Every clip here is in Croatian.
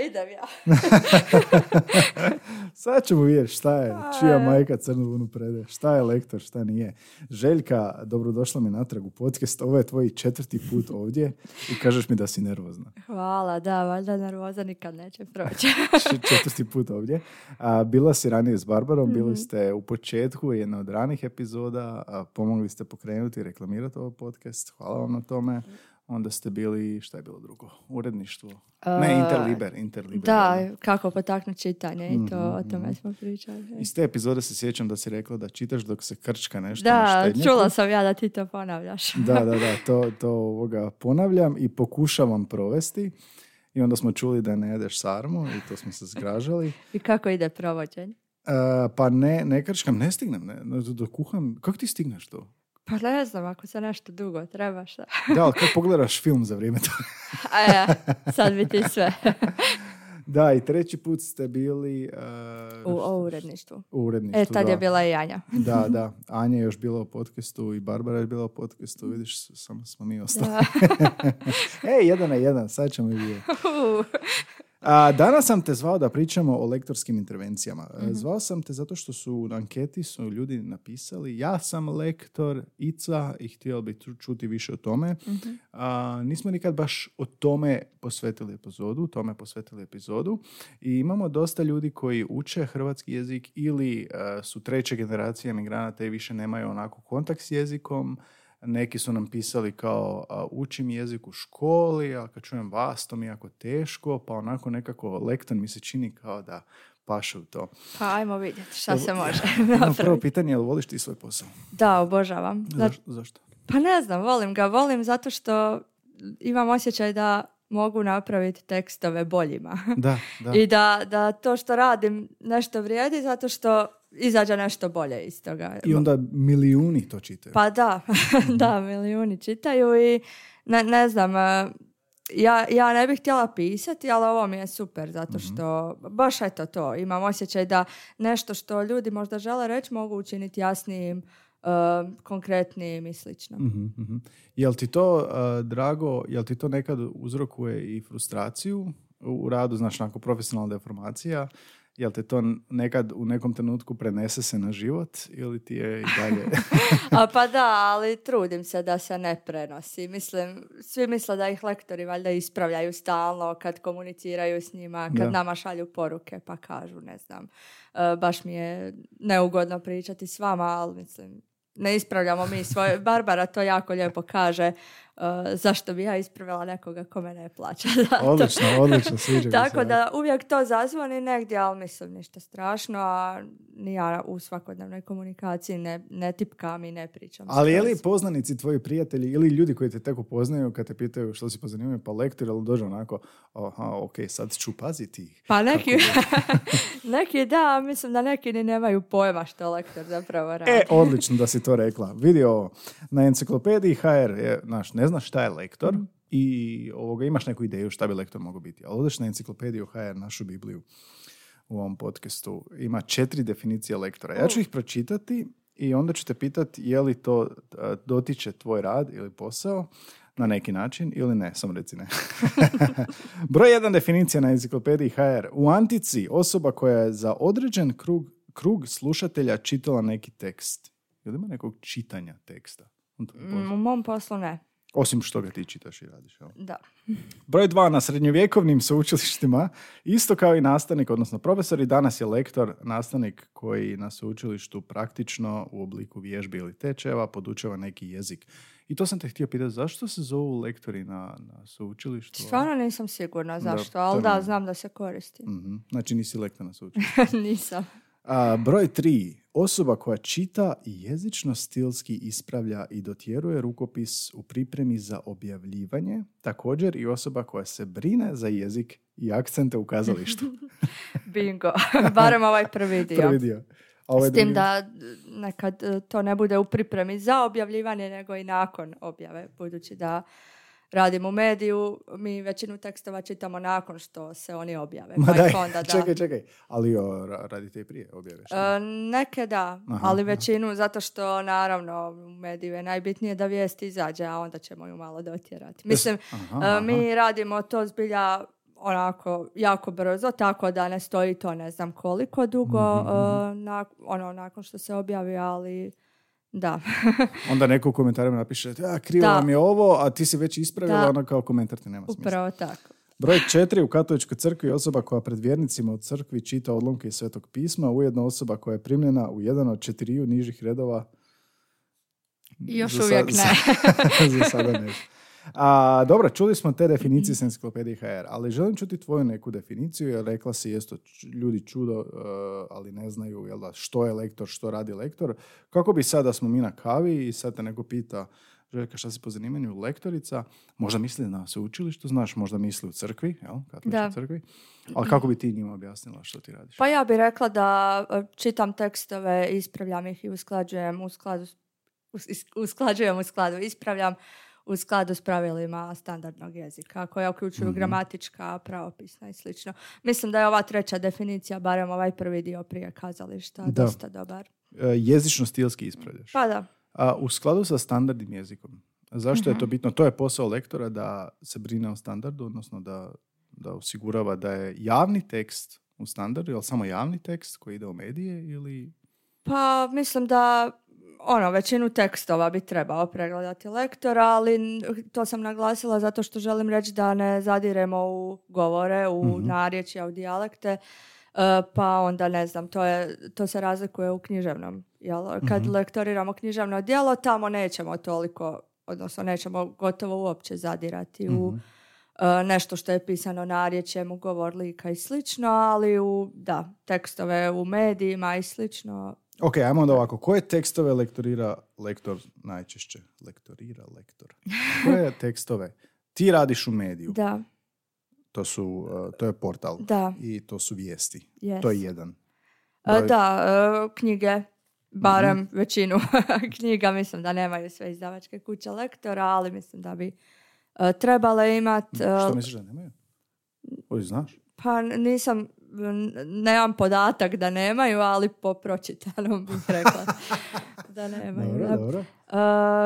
Idem ja. Sad ćemo vidjeti šta je, Pa, čija majka crnu lunu prede, šta je lektor, šta nije. Željka, dobrodošla mi natrag u podcast, ovo je tvoj četvrti put ovdje i kažeš mi da si nervozna. Hvala, da, valjda nervoza nikad neće proći. Četvrti put ovdje. A, bila si ranije s Barbarom, Mhm. bili ste u početku jedne od ranih epizoda, a, pomogli ste pokrenuti i reklamirati ovaj podcast, hvala vam na tome. Onda ste bili, šta je bilo drugo? Uredništvo? Ne, Interliber. Interliber da, kako potaknuti čitanje i to, o Mhm, tome mhm. smo pričali. Iz te epizode se sjećam da si rekla da čitaš dok se krčka nešto na Da, čula sam ja da ti to ponavljaš. Da, da, da, to, to ovoga ponavljam i pokušavam provesti. I onda smo čuli da ne jedeš sarmu i to smo se zgražali. I kako ide provođenje? E, pa ne, ne krčkam, ne stignem, ne, dok kuham. Kako ti stigneš to? Pa ne znam, ako se nešto dugo treba, šta? Da, ali kako pogledaš film za vrijeme toga? A ja, sad bi ti sve Da, i treći put ste bili e, u, uredništvu. u uredništvu. E, tad da. je bila i Anja. Da, da. Anja je još bila u podcastu i Barbara je bila u podcastu. Vidiš, samo smo mi ostali. E, jedan na jedan, sad ćemo i. A, danas sam te zvao da pričamo o lektorskim intervencijama. E, Zvao sam te zato što su na anketi su ljudi napisali ja sam lektor Ica i htio bi ču- čuti više o tome. A, nismo nikad baš o tome posvetili epizodu, tome posvetili epizodu i imamo dosta ljudi koji uče hrvatski jezik ili e, su treće generacije emigranata i više nemaju onako kontakt s jezikom. Neki su nam pisali kao a, učim jezik u školi, a kad čujem vas to mi je jako teško, pa onako nekako lektor mi se čini kao da paše u to. Pa ajmo vidjeti šta se može Jedno prvo pitanje, jel voliš ti svoj posao? Da, obožavam. Zaš- zašto? Pa ne znam, volim ga. Volim zato što imam osjećaj da mogu napraviti tekstove boljima. Da, da. I da, da to što radim nešto vrijedi zato što izađe nešto bolje iz toga. I onda milijuni to čitaju. Pa da, da, milijuni čitaju i ne, ne znam, eh, ja, ja ne bih htjela pisati, ali ovo mi je super zato što baš eto to, imam osjećaj da nešto što ljudi možda žele reći mogu učiniti jasnijim, eh, konkretnijim i slično. Mhm, mhm. Jel ti to uh, drago, jel ti to nekad uzrokuje i frustraciju u radu, znaš, onako profesionalna deformacija? Jel te to nekad u nekom trenutku prenese se na život ili ti je i dalje? A pa da, ali trudim se da se ne prenosi. Mislim, svi misle da ih lektori valjda ispravljaju stalno kad komuniciraju s njima, kad Da. nama šalju poruke pa kažu, ne znam, e, baš mi je neugodno pričati s vama, ali mislim, ne ispravljamo mi svoje. Barbara to jako lijepo kaže, e, zašto bi ja ispravila nekoga kome ne plaća. za to. odlično, odlično, sviđa mi se. Tako da uvijek to zazvoni negdje, ali mislim ništa strašno, a ni ja u svakodnevnoj komunikaciji ne, ne tipkam i ne pričam. Ali je li poznanici tvoji prijatelji ili ljudi koji te tek upoznaju kad te pitaju što si pozanimaju, pa lektor ili dođe onako, aha, ok, sad ću paziti. Pa neki, neki da, mislim da neki ni nemaju pojma što lektor zapravo radi. E, odlično da si to rekla. Vidi ovo, na enciklopediji HR, je, znaš, ne znaš šta je lektor i ovoga, imaš neku ideju šta bi lektor mogao biti. Ali odeš na enciklopediju HR, našu Bibliju u ovom podcastu, ima četiri definicije lektora. Ja ću ih pročitati i onda ću te pitati je li to dotiče tvoj rad ili posao na neki način ili ne, samo reci ne. Broj jedan definicija na enciklopediji HR. U antici osoba koja je za određen krug, krug slušatelja čitala neki tekst. Jel ima nekog čitanja teksta? Mm, U mom poslu ne, Osim što ga ti čitaš i radiš. Jel? da. Broj dva, na srednjovjekovnim sveučilištima, isto kao i nastavnik, odnosno profesor, i danas je lektor, nastavnik koji na sveučilištu praktično u obliku vježbi ili tečeva podučava neki jezik. I to sam te htio pitati, zašto se zovu lektori na, na sveučilištu? Stvarno nisam sigurna zašto, to ali da, znam da se koristi. Mhm, Znači nisi lektor na sveučilištu. nisam. A, broj tri, osoba koja čita i jezično stilski ispravlja i dotjeruje rukopis u pripremi za objavljivanje, također i osoba koja se brine za jezik i akcente u kazalištu. Bingo. Barem ovaj prvi dio. Prvi dio. A ovaj S tim drugi- da nekad e, to ne bude u pripremi za objavljivanje, nego i nakon objave, budući da radim u mediju, mi većinu tekstova čitamo nakon što se oni objave. Ma pa daj, onda da. čekaj, čekaj. Ali o, ra- radite i prije objave. E, neke da, Aha, ali aha. većinu zato što naravno u mediju je najbitnije da vijest izađe, a onda ćemo ju malo dotjerati. Mislim, Aha, e, aha. mi radimo to zbilja onako jako brzo, tako da ne stoji to ne znam koliko dugo Mhm, e, na, ono, nakon što se objavi, ali da. Onda neko u komentarima napiše, a, krivo Da. vam je ovo, a ti si već ispravila, Da. onda kao komentar ti nema smisla. Upravo tako. Broj četiri u katoličkoj crkvi je osoba koja pred vjernicima u crkvi čita odlomke iz Svetog pisma, ujedno osoba koja je primljena u jedan od četiriju nižih redova. Još Za uvijek sad- ne. za sada ne. A, dobro, čuli smo te definicije s enciklopedije HR, ali želim čuti tvoju neku definiciju, jer rekla si jesto ljudi čudo, uh, ali ne znaju jel da, što je lektor, što radi lektor. Kako bi sad da smo mi na kavi i sad te neko pita Željka, šta si po zanimanju lektorica? Možda misli na sveučilištu, znaš, možda misli u crkvi, jel? Da. crkvi. Ali kako bi ti njima objasnila što ti radiš? Pa ja bih rekla da e, čitam tekstove, ispravljam ih i usklađujem u skladu, usklađujem u skladu, ispravljam u skladu s pravilima standardnog jezika koja uključuju Mhm. gramatička, pravopisna i slično. Mislim da je ova treća definicija, barem ovaj prvi dio prije kazališta, Da. dosta dobar. E, jezično-stilski ispravljaš. Pa da. A u skladu sa standardnim jezikom. Zašto je to bitno? To je posao lektora da se brine o standardu, odnosno da, da osigurava da je javni tekst u standardu, ili samo javni tekst koji ide u medije ili... Pa mislim da ono, većinu tekstova bi trebao pregledati lektor, ali to sam naglasila zato što želim reći da ne zadiremo u govore, u Mhm. narječja, u dijalekte, e, pa onda ne znam, to, je, to se razlikuje u književnom. Jel? Kad Mhm. lektoriramo književno djelo, tamo nećemo toliko, odnosno nećemo gotovo uopće zadirati u Mhm. e, nešto što je pisano narječjem, u govor lika i slično, ali u, da, tekstove u medijima i slično, Ok, ajmo onda ovako. Koje tekstove lektorira lektor najčešće? Lektorira lektor. Koje tekstove? Ti radiš u mediju. da, To, su, uh, to je portal. da. I to su vijesti. Yes. To je jedan. E, Broj- Da, e, knjige, barem Mhm. većinu knjiga, mislim da nemaju sve izdavačke kuće lektora, ali mislim da bi trebale imati. Što misliš da nemaju? Oj, znaš? Pa nisam, nemam podatak da nemaju, ali po pročitanom bih rekla da nemaju. Dobro, dobro.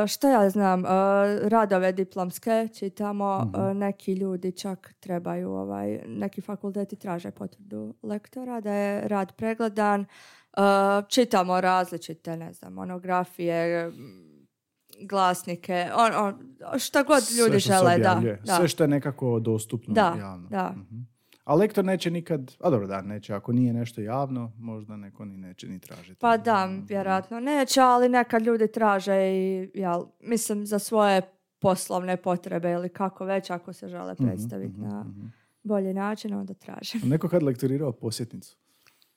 E, što ja znam, e, radove diplomske čitamo, Mhm. e, neki ljudi čak trebaju, ovaj, neki fakulteti traže potvrdu lektora da je rad pregledan. Čitamo različite, ne znam, monografije, glasnike, on, on, šta god ljudi žele, da, da. Sve što je nekako dostupno Da, javno. da. Mhm. A lektor neće nikad, a dobro da, neće, ako nije nešto javno, možda neko ni neće ni tražiti. Pa da, vjerojatno neće, ali nekad ljudi traže i, jel, mislim, za svoje poslovne potrebe ili kako već, ako se žele Mhm, predstaviti mhm, na mhm. bolji način, onda traže. Neko kad lektorirao posjetnicu.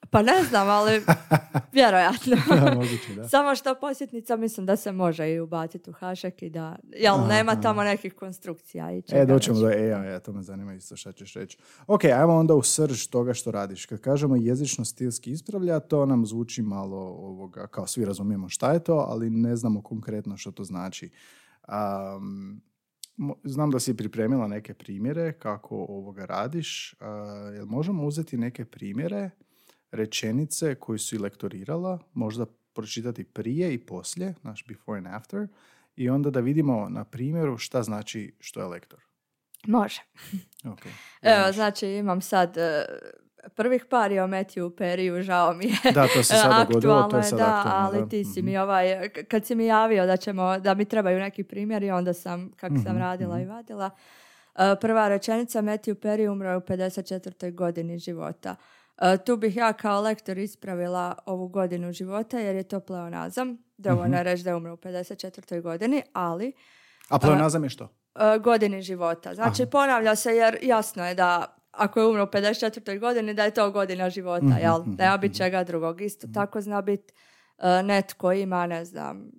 Pa ne znam, ali vjerojatno. Da, moguće, da. Samo što posjetnica mislim da se može i ubaciti u hašek i da, jel, Aha. nema tamo nekih konstrukcija i čega E, doćemo do AI, to me zanima isto šta ćeš reći. Ok, ajmo onda u srž toga što radiš. Kad kažemo jezično-stilski ispravlja, to nam zvuči malo ovoga, kao svi razumijemo šta je to, ali ne znamo konkretno što to znači. Um, znam da si pripremila neke primjere kako ovoga radiš. Uh, jel možemo uzeti neke primjere, rečenice koju si lektorirala, možda pročitati prije i poslije, naš before and after, i onda da vidimo na primjeru šta znači što je lektor. Može. Ok. Evo, znači imam sad e, prvih par je o Matthew Periju, žao mi je. Da, to se sad dogodilo, to je sad da, aktualno, ali ti si Mhm. mi ovaj, k- kad si mi javio da ćemo, da mi trebaju neki primjeri, onda sam, kako sam Mhm, radila i mhm. vadila. E, Prva rečenica, Matthew Perry umro je u 54. godini života. E, Tu bih ja kao lektor ispravila ovu godinu života jer je to pleonazam. Dovoljno Mhm. je reći da je umro u 54. godini, ali A pleonazam je što? e, godini života. Znači Aha. ponavlja se jer jasno je da ako je umro u 54. godini da je to godina života, Mhm, jel? mhm, Nema biti mhm. čega drugog. Isto tako zna biti e, netko ima, ne znam,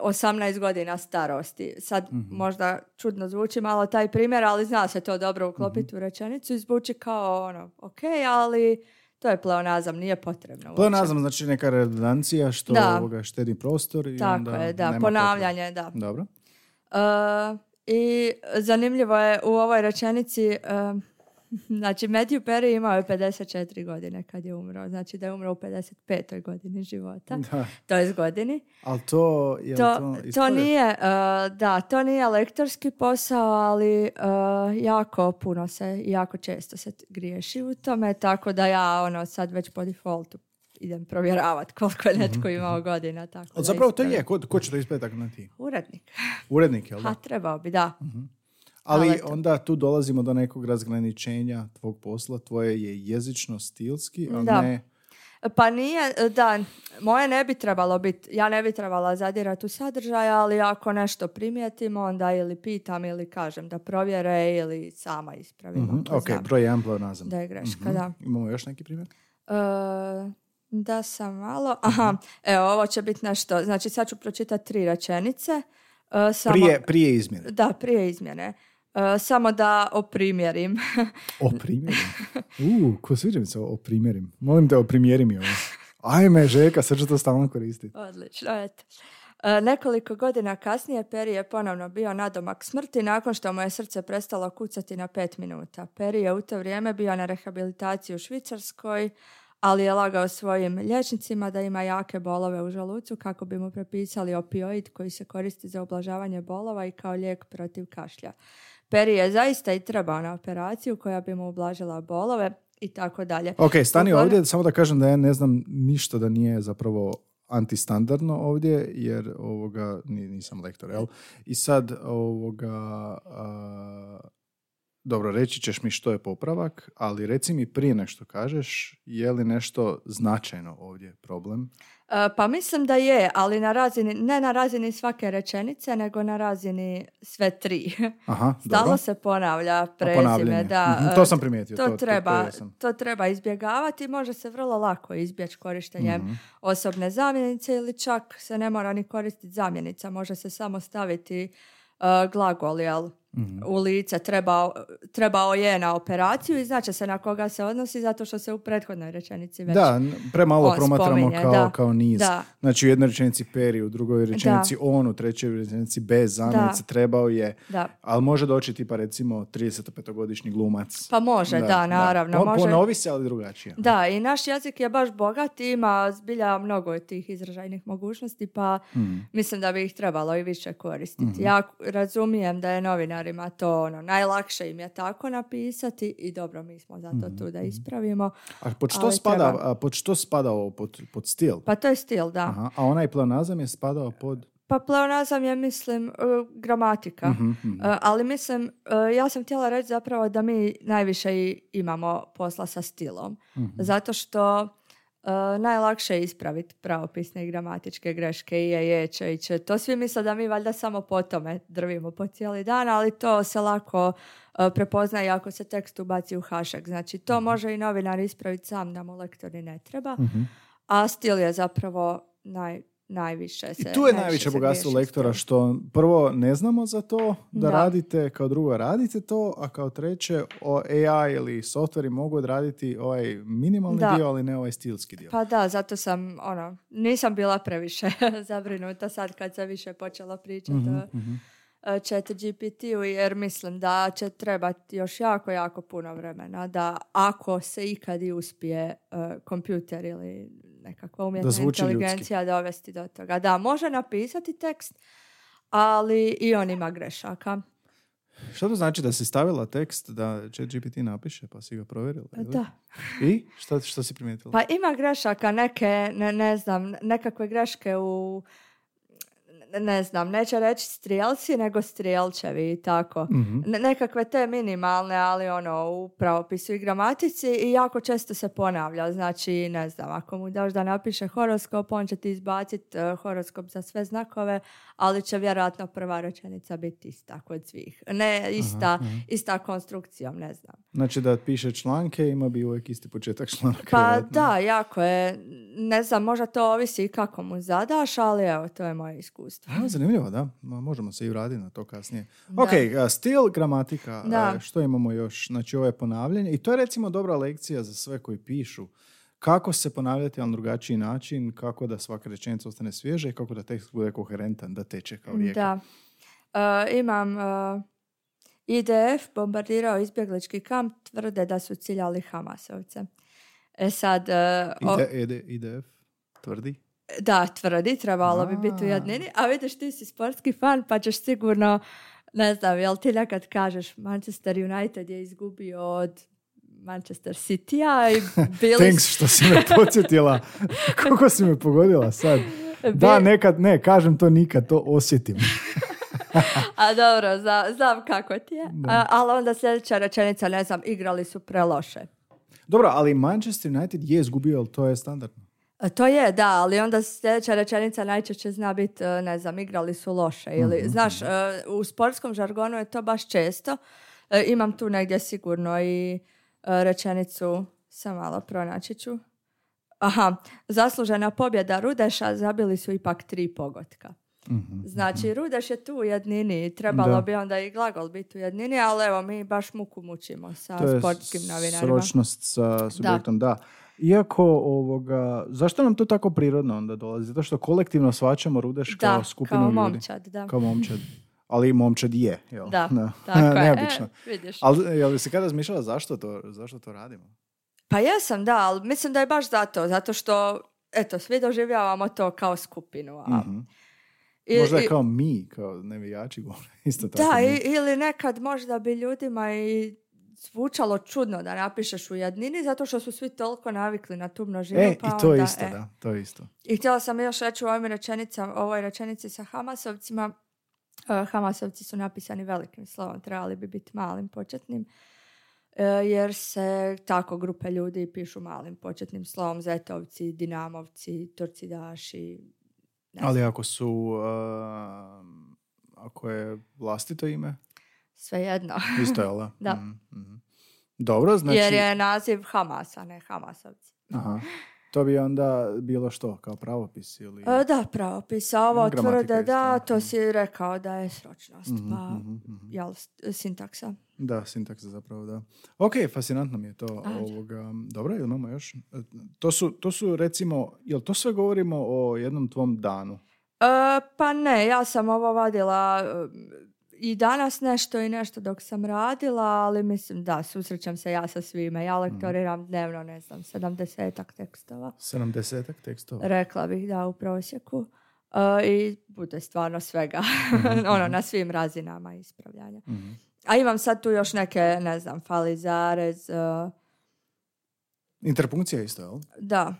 18 godina starosti. Sad Mhm. možda čudno zvuči malo taj primjer, ali zna se to dobro uklopiti Mhm. u rečenicu i zvuči kao ono, ok, ali to je pleonazam, nije potrebno. Pleonazam znači neka redundancija što Da. ovoga štedi prostor i Tako onda je, da, nema ponavljanje, da. potrebe. Dobro. E, I zanimljivo je u ovoj rečenici, um, znači Matthew Perry imao je 54 godine kad je umro, znači da je umro u 55. godini života, Da. to je godini. Ali to, je To, to, to nije, uh, da, to nije lektorski posao, ali uh, jako puno se, jako često se griješi u tome, tako da ja ono sad već po defaultu idem provjeravati koliko je netko imao godina. Tako zapravo to je, ko, ko će to ispraviti ako ne ti? Urednik. Urednik, jel da? Ha, trebao bi, da. Ali ali eto. onda tu dolazimo do nekog razgraničenja tvog posla. Tvoje je jezično stilski, a Da. ne... Pa nije, da, moje ne bi trebalo biti, ja ne bi trebala zadirati u sadržaj, ali ako nešto primijetim, onda ili pitam ili kažem da provjere ili sama ispravim. Mhm, ako Ok, znam broj jedan pleonazam. Da je greška, Mhm. da. Imamo još neki primjer? E, da sam malo, aha, evo ovo će biti nešto, znači sad ću pročitati tri rečenice. E, samo, Prije, prije izmjene. Da, prije izmjene. E, samo da oprimjerim. O primjerim. U, ko sviđa mi se o primjerim. Molim te, o primjeri mi ovo. Ajme, Žeka, sad ću to stalno koristiti. Odlično, eto. E, nekoliko godina kasnije Peri je ponovno bio nadomak smrti nakon što mu je srce prestalo kucati na pet minuta. Peri je u to vrijeme bio na rehabilitaciji u Švicarskoj, ali je lagao svojim liječnicima da ima jake bolove u želucu kako bi mu prepisali opioid koji se koristi za ublažavanje bolova i kao lijek protiv kašlja. Peri je zaista i trebao na operaciju koja bi mu ublažila bolove i tako dalje. Ok, stani Uglavnom- ovdje, samo da kažem da ja ne znam ništa da nije zapravo antistandardno ovdje, jer ovoga, ni- nisam lektor, jel? I sad, ovoga, a, dobro, reći ćeš mi što je popravak, ali reci mi prije nešto kažeš, je li nešto značajno ovdje problem? E, Pa mislim da je, ali na razini, ne na razini svake rečenice, nego na razini sve tri. Aha, Stalno dobro. se ponavlja prezime. Da, Mhm, e, to sam primijetio. To, to- to- to treba, jesam. to treba izbjegavati. Može se vrlo lako izbjeći korištenjem Mhm. osobne zamjenice ili čak se ne mora ni koristiti zamjenica. Može se samo staviti e, glagol, jel? Mhm. u lice trebao, trebao je na operaciju i znači se na koga se odnosi zato što se u prethodnoj rečenici već Da, premalo promatramo spominje, kao, da. kao niz. Da. Znači u jednoj rečenici peri, u drugoj rečenici on, u trećoj rečenici bez zamjenice, trebao je, Da. ali može doći tipa recimo 35-godišnji glumac. Pa može, da, naravno. Po- može... Ponovi se, ali drugačije. Da, i naš jezik je baš bogat, ima zbilja mnogo tih izražajnih mogućnosti, pa Hmm. mislim da bi ih trebalo i više koristiti. Mhm. Ja razumijem da je novinarima to ono, najlakše im je tako napisati i dobro, mi smo zato Mhm, tu da ispravimo. A pod što, Ali spada, treba. a pod što spada ovo? Pod, pod stil? Pa to je stil, da. Aha, a onaj pleonazam je spadao pod... Pa pleonazam je, mislim, uh, gramatika. Mhm, mhm. Uh, ali mislim, uh, ja sam htjela reći zapravo da mi najviše i imamo posla sa stilom. Mhm. Zato što uh, najlakše je ispraviti pravopisne i gramatičke greške i je, je, će, i će. To svi misle da mi valjda samo po tome drvimo po cijeli dan, ali to se lako uh, prepoznaje ako se tekst ubaci u hašak. Znači, to može i novinar ispraviti sam da mu lektor i ne treba. Mhm. A stil je zapravo naj, najviše se... I tu je najviše najveće bogatstvo lektora što prvo ne znamo za to da, Da. radite, kao drugo radite to, a kao treće o AI ili softveri mogu odraditi ovaj minimalni Da. dio, ali ne ovaj stilski dio. Pa da, zato sam, ono, nisam bila previše zabrinuta sad kad se više počela pričati Mhm, o mhm. E, chat GPT-u jer mislim da će trebati još jako, jako puno vremena da ako se ikad i uspije e, kompjuter ili nekakva umjetna ljudski. inteligencija dovesti do toga. Da, može napisati tekst, ali i on ima grešaka. Šta to znači da si stavila tekst da ChatGPT napiše pa si ga provjerila? ili? Da. I? Šta, šta si primijetila? Pa ima grešaka, neke, ne, ne znam, nekakve greške u, ne- znam, neće reći strijelci, nego strijelčevi i tako. Mhm. Ne- nekakve te minimalne, ali ono, u pravopisu i gramatici i jako često se ponavlja. Znači, ne znam, ako mu daš da napiše horoskop, on će ti izbaciti eh, horoskop za sve znakove, ali će vjerojatno prva rečenica biti ista kod svih. Ne ista, aha. ista konstrukcijom, ne znam. Znači da piše članke, ima bi uvijek isti početak članaka. Pa vjerojatno. da, jako je. Ne znam, možda to ovisi i kako mu zadaš, ali evo, to je moje iskustvo. A, zanimljivo, da. Možemo se i vratiti na to kasnije. Da. Ok, stil, gramatika. Da. Što imamo još? Znači, ovo je ponavljanje. I to je recimo dobra lekcija za sve koji pišu. Kako se ponavljati na drugačiji način, kako da svaka rečenica ostane svježa i kako da tekst bude koherentan, da teče kao rijeka. Da. E, imam e, IDF bombardirao izbjeglički kamp, tvrde da su ciljali Hamasovce. E sad... e, o- Ide, ide, IDF tvrdi. Da, tvrdi, trebalo bi biti u jednini. A vidiš, ti si sportski fan, pa ćeš sigurno, ne znam, jel ti nekad kažeš Manchester United je izgubio od Manchester City-a i bili Thanks što si me podsjetila. Koliko si me pogodila sad. Da, nekad, ne, kažem to nikad, to osjetim. A dobro, zna- znam kako ti je. A, ali onda sljedeća rečenica, ne znam, igrali su preloše. Dobro, ali Manchester United je izgubio, ali to je standardno. E, To je, da, ali onda sljedeća rečenica najčešće zna biti, e, ne znam, igrali su loše. Ili, Mhm, znaš, e, u sportskom žargonu je to baš često. Imam tu negdje sigurno i rečenicu, sam malo pronaći ću. Aha, zaslužena pobjeda Rudeša, zabili su ipak tri pogotka. Znači, Rudeš je tu u jednini, trebalo Da. bi onda i glagol biti u jednini, ali evo, mi baš muku mučimo sa To je sportskim novinarima. sročnost sa subjektom, da. Iako, ovoga, zašto nam to tako prirodno onda dolazi? Zato što kolektivno svačamo Rudeš kao Da, skupinu kao ljudi. momčad, da. Kao momčad. Ali momčad je, jel? Da, tako je. Neobično. E, vidiš. Ali jel bi se kada razmišljala zašto to, zašto to radimo? Pa jesam, da, ali mislim da je baš zato, zato što, eto, svi doživljavamo to kao skupinu. A, Mhm. i- Možda je kao mi, kao nevijači govore. Isto tako. Da, mi. ili nekad možda bi ljudima i zvučalo čudno da napišeš u jednini, zato što su svi toliko navikli na tu množinu. E, pa i to je isto, e. da. To je isto. I htjela sam još reći u ovim rečenicama, ovoj rečenici sa Hamasovcima. e, Hamasovci su napisani velikim slovom, trebali bi biti malim početnim. e, Jer se tako grupe ljudi pišu malim početnim slovom. Zetovci, Dinamovci, Torcidaši. ne Ali ako su, um, ako je vlastito ime, Svejedno. isto je, da? Da. Mhm, mhm. Dobro, znači... Jer je naziv Hamasa, ne Hamasovci. Aha. To bi onda bilo što, kao pravopis ili... E, Da, pravopis. A ovo tvrde da, to si rekao da je sročnost. Mhm, Pa, mhm, mhm. jel, sintaksa. Da, sintaksa zapravo, da. Ok, fascinantno mi je to. Ajde. Ovoga, dobro, jel imamo još? E, To su, to su recimo, jel to sve govorimo o jednom tvom danu? E, pa ne, ja sam ovo vadila i danas nešto i nešto dok sam radila, ali mislim da, susrećem se ja sa svime. Ja lektoriram dnevno, ne znam, sedamdesetak tekstova. 70 tekstova. Rekla bih da u prosjeku. E, I bude stvarno svega. ono, na svim razinama ispravljanja. Mhm. A imam sad tu još neke, ne znam, fali zarez, e, Interpunkcija isto, jel? da.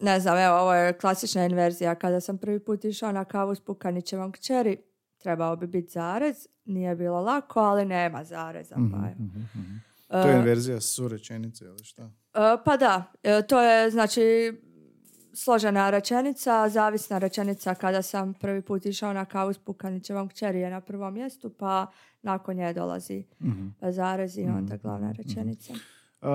Ne znam, evo, ovo je klasična inverzija. Kada sam prvi put išao na kavu s Pukanićevom kćeri, trebao bi biti zarez. Nije bilo lako, ali nema zareza. Pa, je. Mhm, mhm. To je inverzija su rečenice, ili šta? E, pa da, e, to je znači složena rečenica, zavisna rečenica kada sam prvi put išao na kavu s Pukanićevom kćeri je na prvom mjestu, pa nakon nje dolazi Mhm. zarez i onda glavna rečenica. Uh,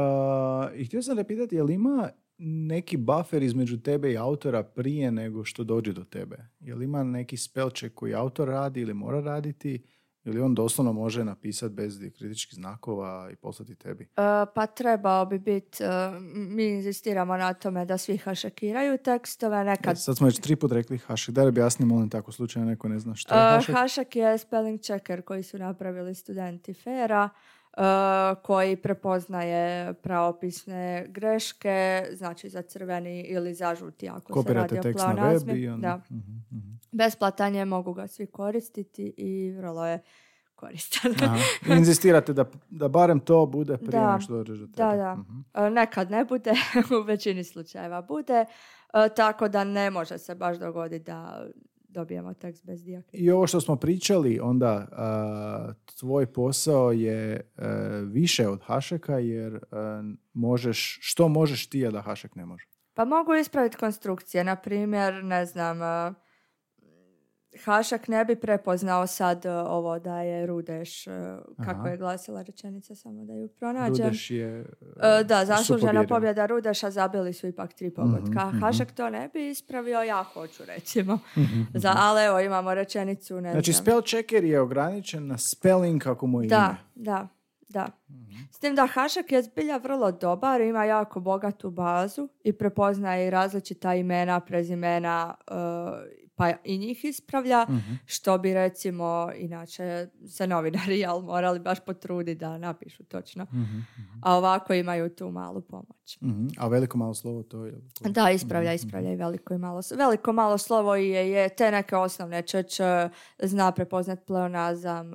I htio sam da pitati, je li ima neki buffer između tebe i autora prije nego što dođe do tebe? Je li ima neki spellcheck koji autor radi ili mora raditi? Ili on doslovno može napisati bez kritičkih znakova i poslati tebi? E, pa trebao bi biti, e, mi inzistiramo na tome da svi hašekiraju tekstove, nekad Sad smo već tri put rekli hašek. Daj objasni, molim te, ako slučajno neko ne zna što je Uh, hašek. Hašek je spelling checker koji su napravili studenti Fera, uh, koji prepoznaje pravopisne greške, znači za crveni ili za žuti ako se radi o pleonazmi. Da. Mhm, mhm. Besplatan je, mogu ga svi koristiti i vrlo je koristan. Inzistirate da, da barem to bude prije Da. nego što dođeš do tebe. Da, da. Mhm. Uh, Nekad ne bude, u većini slučajeva bude, uh, tako da ne može se baš dogoditi da dobijemo tekst bez dijakrita. I ovo što smo pričali, onda a, tvoj posao je e, više od hašeka jer e, možeš, što možeš ti, a da hašek ne može? Pa mogu ispraviti konstrukcije. Na primjer, ne znam, uh, Hašak ne bi prepoznao sad uh, ovo da je Rudeš, uh, kako Aha. je glasila rečenica, samo da ju pronađem. Rudeš je... e, da, zaslužena pobjeda Rudeša, zabili su ipak tri pogotka. Mhm, mhm. Hašak to ne bi ispravio, ja hoću recimo. Za, ali evo, imamo rečenicu, ne Znači, znam. spell checker je ograničen na spelling kako mu je Da, ime. da, da. S tim da Hašak je zbilja vrlo dobar, ima jako bogatu bazu i prepoznaje i različita imena, prezimena, uh, pa i njih ispravlja, Mhm. što bi recimo inače se novinari jel, morali baš potruditi da napišu točno. Mhm, A ovako imaju tu malu pomoć. mhm. A veliko malo slovo to je... Da, ispravlja, ispravlja i veliko i malo. Veliko malo slovo je, je te neke osnovne čeć, zna prepoznat pleonazam,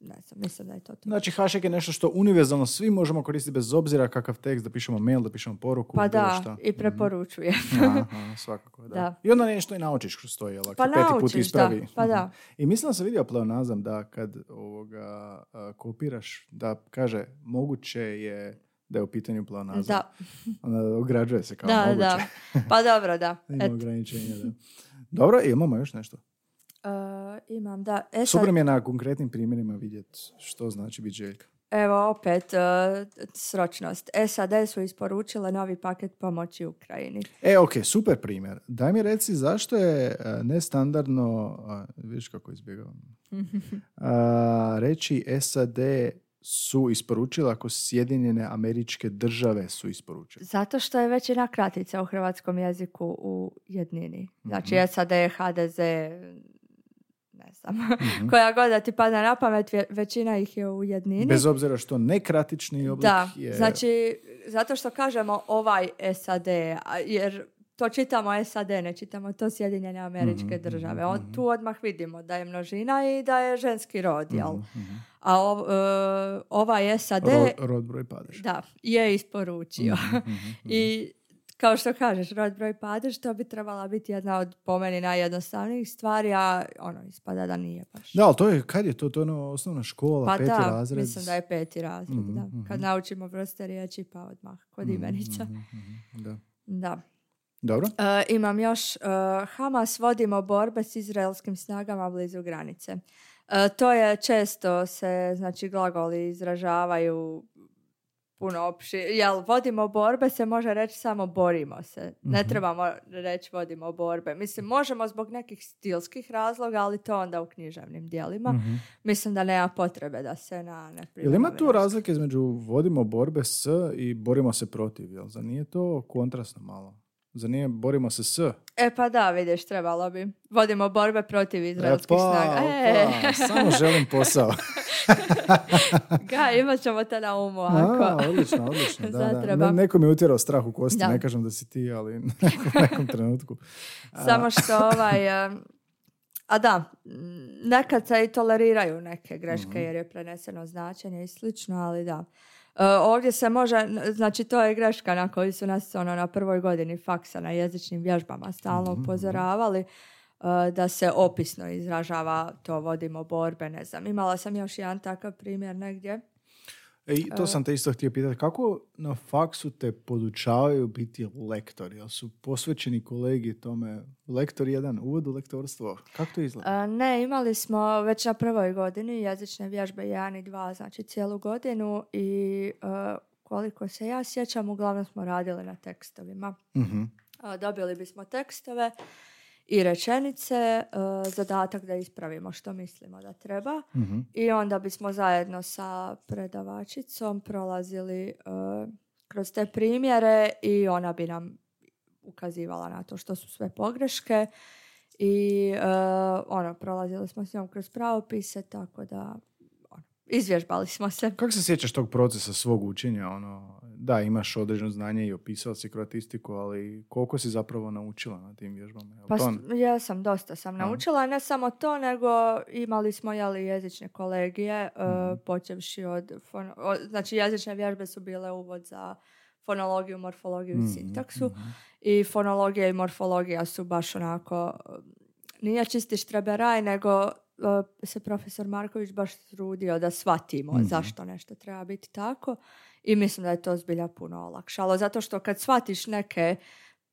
ne znam, mislim da je to to. Znači, hashtag je nešto što univerzalno svi možemo koristiti bez obzira kakav tekst, da pišemo mail, da pišemo poruku, Pa da, šta. i. Mhm. Aha, svakako, da. Da. I onda nešto i naučiš kroz to, jel? Pa peti put naučiš, ispravi. da, pa da. Mhm. I mislim da sam vidio pleonazam da kad ovoga a, kopiraš, da kaže moguće je da je u pitanju pleonazam. Da, Onda ograđuje se kao da, moguće. da. Pa dobro, da. Ima Et, ograničenja, da. Dobro, imamo još nešto. E, imam, da. E sad, Super mi je na konkretnim primjerima vidjeti što znači biti željka. evo opet, e, sročnost. SAD su isporučile novi paket pomoći Ukrajini. E, ok, super primjer. Daj mi reci zašto je e, nestandardno, vidiš kako izbjegavam, reći SAD su isporučile ako Sjedinjene američke države su isporučile. Zato što je većina kratica u hrvatskom jeziku u jednini. Znači Mhm. SAD, HDZ, ne znam, koja god da ti pada na pamet, većina ih je u jednini. Bez obzira što nekratični oblik Da, je... znači, zato što kažemo ovaj SAD, jer to čitamo SAD, ne čitamo to Sjedinjene američke Mhm, države. mhm, On, mhm. tu odmah vidimo da je množina i da je ženski rod, jel? A ov, e, ovaj SAD, Rod, rod broj padež. da, je isporučio. I kao što kažeš, rod broj padež, to bi trebala biti jedna od po meni najjednostavnijih stvari, a ono, ispada da nije baš. Da, ali to je, kad je to? To je ono osnovna škola, pa peti da, razred. mislim da je peti razred, Mhm, da. mhm. Kad naučimo vrste riječi, pa odmah kod Mhm, imenica. mhm, mhm, Da. Da. Dobro. E, imam još, e, Hamas vodimo borbe s izraelskim snagama blizu granice. E, to je često se, znači, glagoli izražavaju puno opši. Jel, vodimo borbe se može reći samo borimo se. Ne Mhm. trebamo reći vodimo borbe. Mislim, možemo zbog nekih stilskih razloga, ali to onda u književnim dijelima. Mhm. Mislim da nema potrebe da se na ne Jel ima tu razlike između vodimo borbe s i borimo se protiv? Jel? Zar nije to kontrastno malo? Zar nije borimo se s? E pa da, vidiš, trebalo bi. Vodimo borbe protiv izraelskih E, pa, snaga. E, pa, samo želim posao. ga, imat ćemo te na umu A, ako... odlično, odlično. Da, da. Ne- neko mi je utjerao strah u kosti, Da. ne kažem da si ti, ali u nekom trenutku. A, Samo što ovaj... em, A da, nekad se i toleriraju neke greške Mhm. jer je preneseno značenje i slično, ali da. E, ovdje se može, znači to je greška na koju su nas ono na prvoj godini faksa na jezičnim vježbama stalno Mhm, upozoravali e, da se opisno izražava to vodimo borbe, ne znam. Imala sam još jedan takav primjer negdje. E, i to sam te isto htio pitati. Kako na faksu te podučavaju biti lektor? Jel su posvećeni kolegi tome lektor jedan, uvod u lektorstvo? Kako to izgleda? E, Ne, imali smo već na prvoj godini jezične vježbe 1 i 2, znači cijelu godinu i e, koliko se ja sjećam, uglavnom smo radili na tekstovima. E, Dobili bismo tekstove i rečenice, e, zadatak da ispravimo što mislimo da treba Mhm. i onda bismo zajedno sa predavačicom prolazili e, kroz te primjere i ona bi nam ukazivala na to što su sve pogreške i e, ono, prolazili smo s njom kroz pravopise, tako da izvježbali smo se. Kako se sjećaš tog procesa svog učenja? Ono, da, imaš određeno znanje i opisala si kroatistiku, ali koliko si zapravo naučila na tim vježbama? Jel Pa to- s- ja sam dosta sam A. naučila, ne samo to, nego imali smo jeli jezične kolegije, Mhm. počevši od, fono- o- znači jezične vježbe su bile uvod za fonologiju, morfologiju i Mhm, sintaksu mhm. i fonologija i morfologija su baš onako, e, nije čisti štreberaj, nego se profesor Marković baš trudio da shvatimo Mhm. zašto nešto treba biti tako i mislim da je to zbilja puno olakšalo, zato što kad shvatiš neke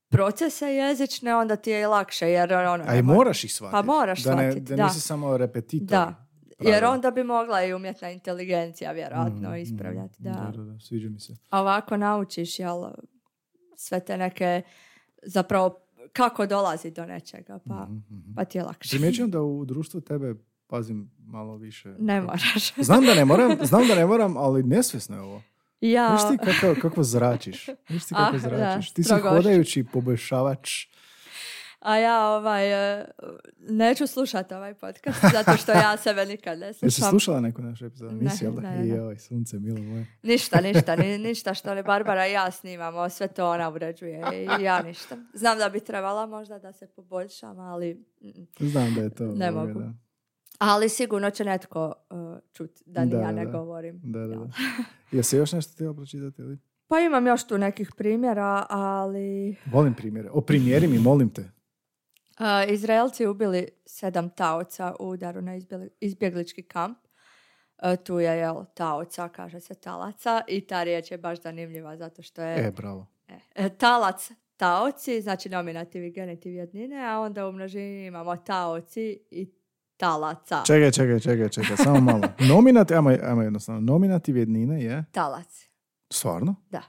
procese jezične, onda ti je i lakše, jer ono... A i moraš ih shvatiti. Pa moraš da ne, shvatit, da. da. nisi samo repetitor. Da, jer pravila. onda bi mogla i umjetna inteligencija vjerojatno Mhm, ispravljati, da. da, da, sviđa mi se. A ovako naučiš, jel, sve te neke, zapravo, kako dolazi do nečega, pa, Mhm, mhm. pa ti je lakše. Primjećujem da u društvu tebe pazim malo više. Ne moraš. Znam da ne moram, znam da ne moram, ali nesvjesno je ovo. Ja, Viš ti kako, kako zračiš. Viš ti kako Ah, da, zračiš. Ti si hodajući poboljšavač. A ja ovaj, e, neću slušati ovaj podcast, zato što ja sebe nikad ne slušam. Jesi slušala neku našu epizodu? Ne, Nisi, jel da? ne, ne, ne. Joj, sunce, milo moje. Ništa, ništa, ni, ništa što li Barbara i ja snimamo, sve to ona uređuje i ja ništa. Znam da bi trebala možda da se poboljšam, ali, Znam da je to. Ne mogu. Da. ali sigurno će netko uh, čut da ni Da, ja ne da. govorim. Da, da, da. Jesi još nešto htjela pročitati? Ili? Pa imam još tu nekih primjera, ali Volim primjere. O, primjeri mi, molim te. Uh, Izraelci ubili sedam taoca u udaru na izbjeglički kamp. Uh, tu je jel, taoca, kaže se talaca i ta riječ je baš zanimljiva zato što je E, bravo. E, e, talac, taoci, znači nominativ i genitiv jednine, a onda u množini imamo taoci i talaca. Čekaj, čekaj, čekaj, čekaj, samo malo. Nominativ, ajmo, ajmo jednostavno. Nominativ jednine je, Talac, stvarno? da,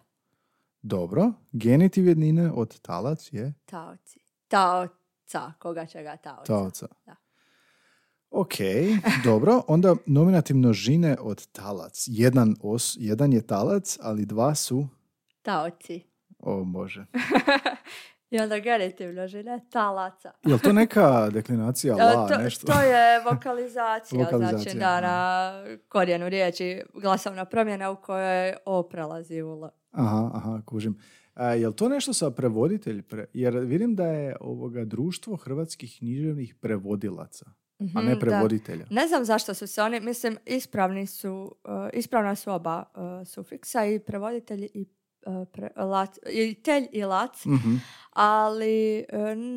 Dobro. Genitiv jednine od talac je taoci. Taoca, koga čega taoca. taoca. Da. Ok, dobro. Onda nominativ množine od talac. Jedan, os, jedan je talac, ali dva su... Taoci. O, Bože. I onda genitiv množine, talaca. Je to neka deklinacija E, la, to, nešto? to je vokalizacija, Vokalizacija, znači da na korijenu riječi glasovna promjena u kojoj o prelazi u l. Aha, aha, kužim. A, to nešto sa prevoditelj? Pre, jer vidim da je ovoga društvo hrvatskih književnih prevodilaca, a Mhm, ne da. prevoditelja. Ne znam zašto su se oni, mislim, ispravni su, uh, ispravna su oba uh, sufiksa i prevoditelj i, uh, pre, lac, i telj i lac, Mhm. ali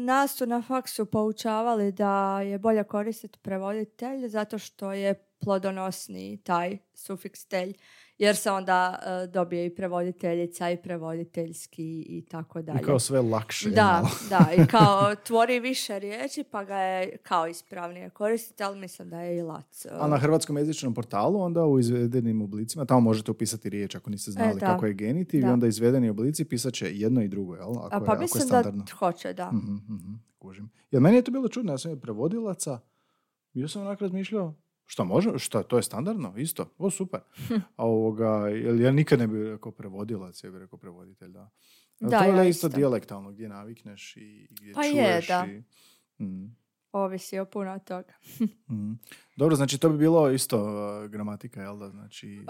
nas su na faksu poučavali da je bolje koristiti prevoditelj zato što je plodonosniji taj sufiks telj, jer se onda uh, dobije i prevoditeljica i prevoditeljski i tako dalje. I kao sve lakše. Da, da, i kao tvori više riječi pa ga je kao ispravnije koristiti, ali mislim da je i lac. uh, A na hrvatskom jezičnom portalu onda u izvedenim oblicima, tamo možete upisati riječ ako niste znali E, da. kako je genitiv i Da. onda izvedeni oblici pisat će jedno i drugo, jel? Ako, A je, pa ako je mislim da standardno. hoće, da. Mhm, mhm, kužim. Jer meni je to bilo čudno, ja sam je prevodilaca, bio sam onak razmišljao, šta može, šta, to je standardno, isto, o super. A ovoga, jer ja nikad ne bih rekao prevodilac, ja bih rekao prevoditelj, da. Da, to je ja isto dijalektalno, gdje navikneš i gdje Pa je, čuješ. da. I, mm, Ovisi o puno toga. mm. Dobro, znači to bi bilo isto uh, gramatika, jel da? Znači, E,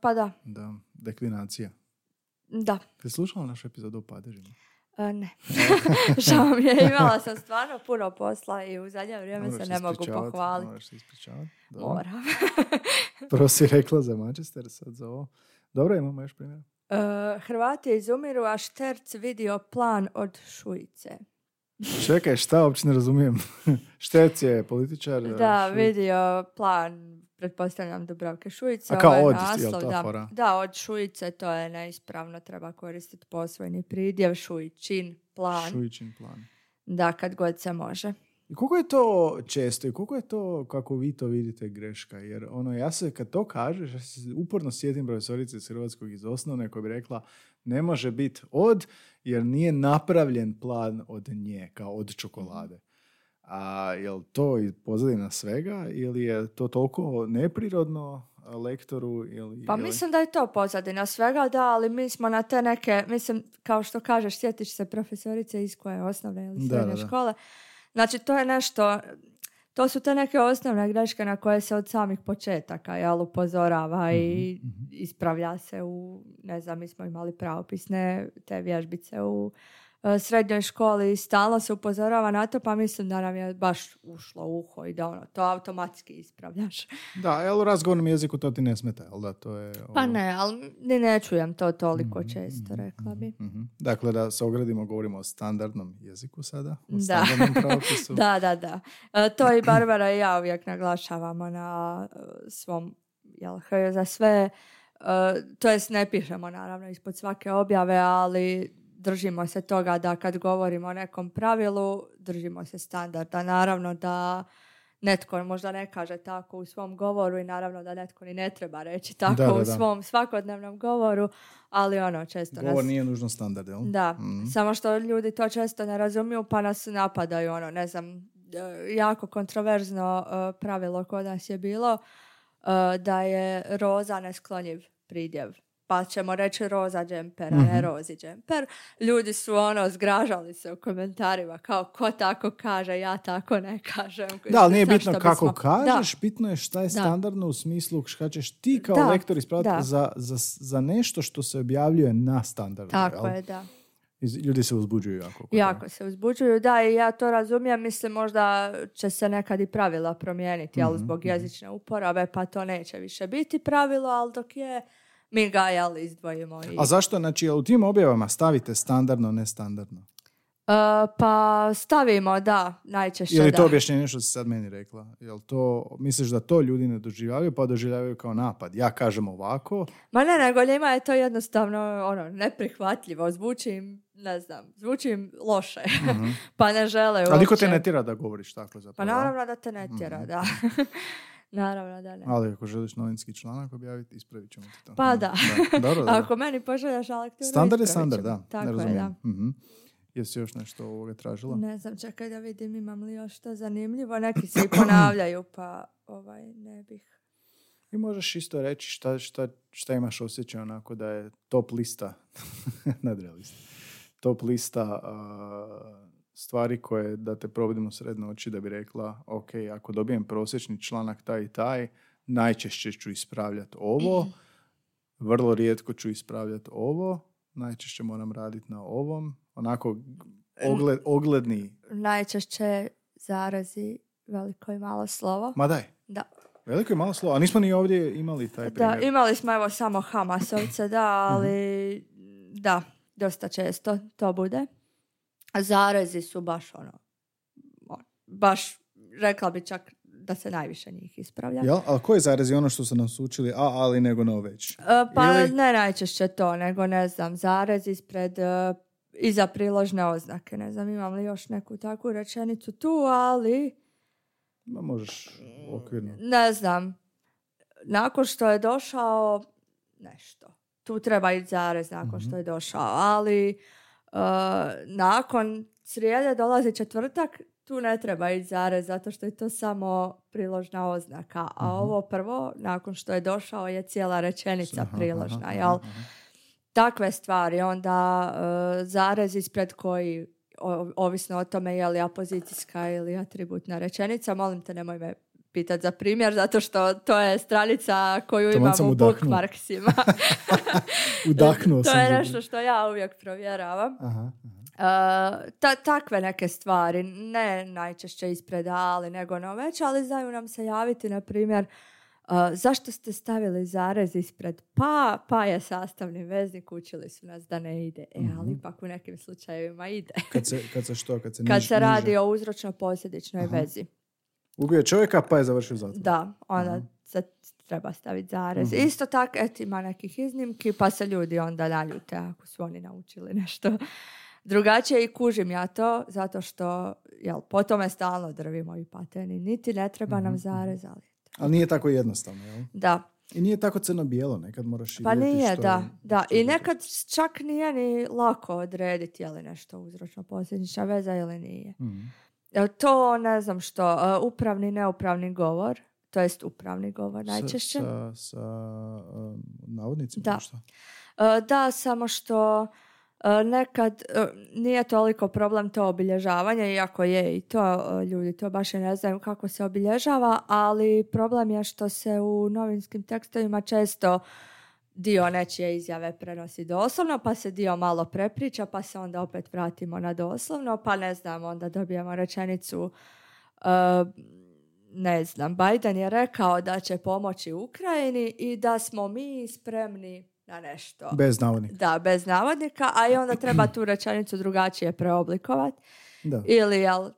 pa da, da, deklinacija. da. Ti slušala našu epizodu o padežima? E, ne. Žao mi je, imala sam stvarno puno posla i u zadnje vrijeme Moraš se ne mogu pohvaliti. Moraš se ispričavat. Dobro. Moram. Prvo si rekla za Manchester, sad za ovo. Dobro, imamo još primjer. E, Hrvati izumiru, a Šterc vidio plan od Šujice. Čekaj, šta, uopće ne razumijem. Štec je političar. Da, Šuj- vidio plan, pretpostavljam Dubravke Šujice. A kao ovaj od, naslov, da, fora? da, od Šujice, to je neispravno, treba koristiti posvojni pridjev, Šujičin, plan, Šujičin plan. da, kad god se može. I koliko je to često i koliko je to, kako vi to vidite, greška? Jer ono, ja se kad to kažeš, ja se uporno sjetim profesorice iz Hrvatskog iz osnovne koja bi rekla ne može biti od, jer nije napravljen plan od nje, kao od čokolade. A je li to i pozadina svega ili je to toliko neprirodno lektoru ili... Pa ili- mislim da je to pozadina svega, da, ali mi smo na te neke, mislim, kao što kažeš, sjetiš se profesorice iz koje osnovne ili srednje da, da. škole. Znači, to je nešto, to su te neke osnovne greške na koje se od samih početaka jel, upozorava i Mhm, mhm. ispravlja se u, ne znam, mi smo imali pravopisne te vježbice u srednjoj školi i stalno se upozorava na to, pa mislim da nam je baš ušlo u uho i da ono, to automatski ispravljaš. Da, jel u razgovornom jeziku to ti ne smeta, jel da? To je, Pa ovo- ne, ali ni ne čujem to toliko Mhm, često, mhm, rekla bi. Mhm. Dakle, da se ogradimo, govorimo o standardnom jeziku sada, o Da. Da, da, da. E, to i Barbara i ja uvijek naglašavamo na e, svom, jel, za sve. E, to jest ne pišemo naravno ispod svake objave, ali držimo se toga da kad govorimo o nekom pravilu, držimo se standarda. Naravno da netko možda ne kaže tako u svom govoru i naravno da netko ni ne treba reći tako Da, da, u da. svom svakodnevnom govoru, ali ono često Govor nas... nije nužno standard, jel? Da, Mhm. samo što ljudi to često ne razumiju pa nas napadaju, ono, ne znam, e, jako kontroverzno e, pravilo kod nas je bilo e, da je roza nesklonjiv pridjev. Pa ćemo reći roza džemper, a ne rozi džemper. Ljudi su ono zgražali se u komentarima kao ko tako kaže, ja tako ne kažem. Da, ali nije bitno kako bismo- kažeš, bitno je šta je standardno u smislu šta ćeš ti kao Da, lektor ispraviti da. za, za, za nešto što se objavljuje na standardu. Tako jel? je, da. Ljudi se uzbuđuju jako. Jako se uzbuđuju, da, i ja to razumijem, mislim možda će se nekad i pravila promijeniti, ali Mhm, zbog jezične uporabe, pa to neće više biti pravilo, ali dok je, mi ga, jel, izdvojimo. I, A zašto, znači, u tim objavama stavite standardno, nestandardno? E, pa stavimo, da, najčešće Ili da. to objašnjenje što si sad meni rekla? Jel to, misliš da to ljudi ne doživljavaju, pa doživljavaju kao napad? Ja kažem ovako, Ma ne, nego njima je to jednostavno ono, neprihvatljivo, zvuči im, ne znam, zvuči im loše, pa ne žele Mhm. a niko te uopće. ne tjera da govoriš tako Pa zapravo. naravno da te ne tjera, Mhm. da. naravno da ne. Ali ako želiš novinski članak objaviti, ispravit ćemo ti to. Pa da. Dobro, dobro. Ako meni poželjaš lekturu, Standard je standard, da. Tako ne je, razumijem. da. Mhm. Jesi još nešto ovoga tražila? Ne znam, čekaj da vidim imam li još što zanimljivo. Neki se i ponavljaju, pa ovaj, ne bih. I možeš isto reći šta, šta, šta imaš osjećaj onako da je top lista, nadre lista, top lista a, stvari koje da te provodimo sred noći da bi rekla ok, ako dobijem prosječni članak taj i taj, najčešće ću ispravljati ovo, vrlo rijetko ću ispravljati ovo, najčešće moram raditi na ovom, onako ogled, ogledni, Najčešće zarazi veliko i malo slovo. ma daj, Da. veliko je malo slovo, a nismo ni ovdje imali taj Da, primjer. imali smo evo samo Hamasovce, da, ali da, dosta često to bude. A zarezi su baš ono, on- baš rekla bi čak da se najviše njih ispravlja. Jel? Ali koji zarez je ono što su nas učili, a ali nego no već? E, Pa Ili- ne najčešće to, nego ne znam, zarez ispred e, iza priložne oznake. Ne znam, imam li još neku takvu rečenicu tu, ali Ma možeš okvirno. ne znam. Nakon što je došao nešto. Tu treba i zarez nakon što je došao, ali e, nakon srijede dolazi četvrtak, tu ne treba i zarez zato što je to samo priložna oznaka. A ovo prvo, nakon što je došao, je cijela rečenica Aha, priložna. aha, jel? aha. takve stvari, onda e, zarez ispred koji, o- ovisno o tome je li apozicijska ili atributna rečenica, molim te nemoj me pitati za primjer, zato što to je stranica koju Taman imam u bookmarksima. Udahnuo to sam. je za- nešto što ja uvijek provjeravam. Aha, E, ta, takve neke stvari, ne najčešće ispred ali nego no već, ali znaju nam se javiti, na primjer, e, zašto ste stavili zarez ispred pa, pa je sastavni veznik, učili su nas da ne ide, e, ali ipak u nekim slučajevima ide. Kad se, kad se što? Kad se, Kad niž- se radi niže- o uzročno-posljedičnoj vezi. Ubio je čovjeka pa je završio zatvor. Da, onda Mhm. se treba staviti zarez. Isto tako, eto, ima nekih iznimki, pa se ljudi onda naljute ako su oni naučili nešto drugačije i kužim ja to, zato što, jel, po tome stalno drvimo i pateni. Niti ne treba Mhm, nam zarez, ali Ali nije tako jednostavno, jel? da. I nije tako crno-bijelo, nekad moraš i Pa nije, što da. da. što I nekad čak nije ni lako odrediti je li nešto uzročno posljedična veza ili nije. Mhm. Jel to, ne znam što, uh, upravni, neupravni govor, to jest upravni govor najčešće. Sa, sa, sa um, navodnicima? Da. šta? E, Da, samo što e, nekad e, nije toliko problem to obilježavanje, iako je i to, e, ljudi to baš i ne znaju kako se obilježava, ali problem je što se u novinskim tekstovima često dio nečije izjave prenosi doslovno, pa se dio malo prepriča, pa se onda opet vratimo na doslovno, pa ne znam, onda dobijemo rečenicu e, ne znam, Biden je rekao da će pomoći Ukrajini i da smo mi spremni na nešto. Bez navodnika. Da, bez navodnika, a i onda treba tu rečenicu drugačije preoblikovati. Da. Ili jel,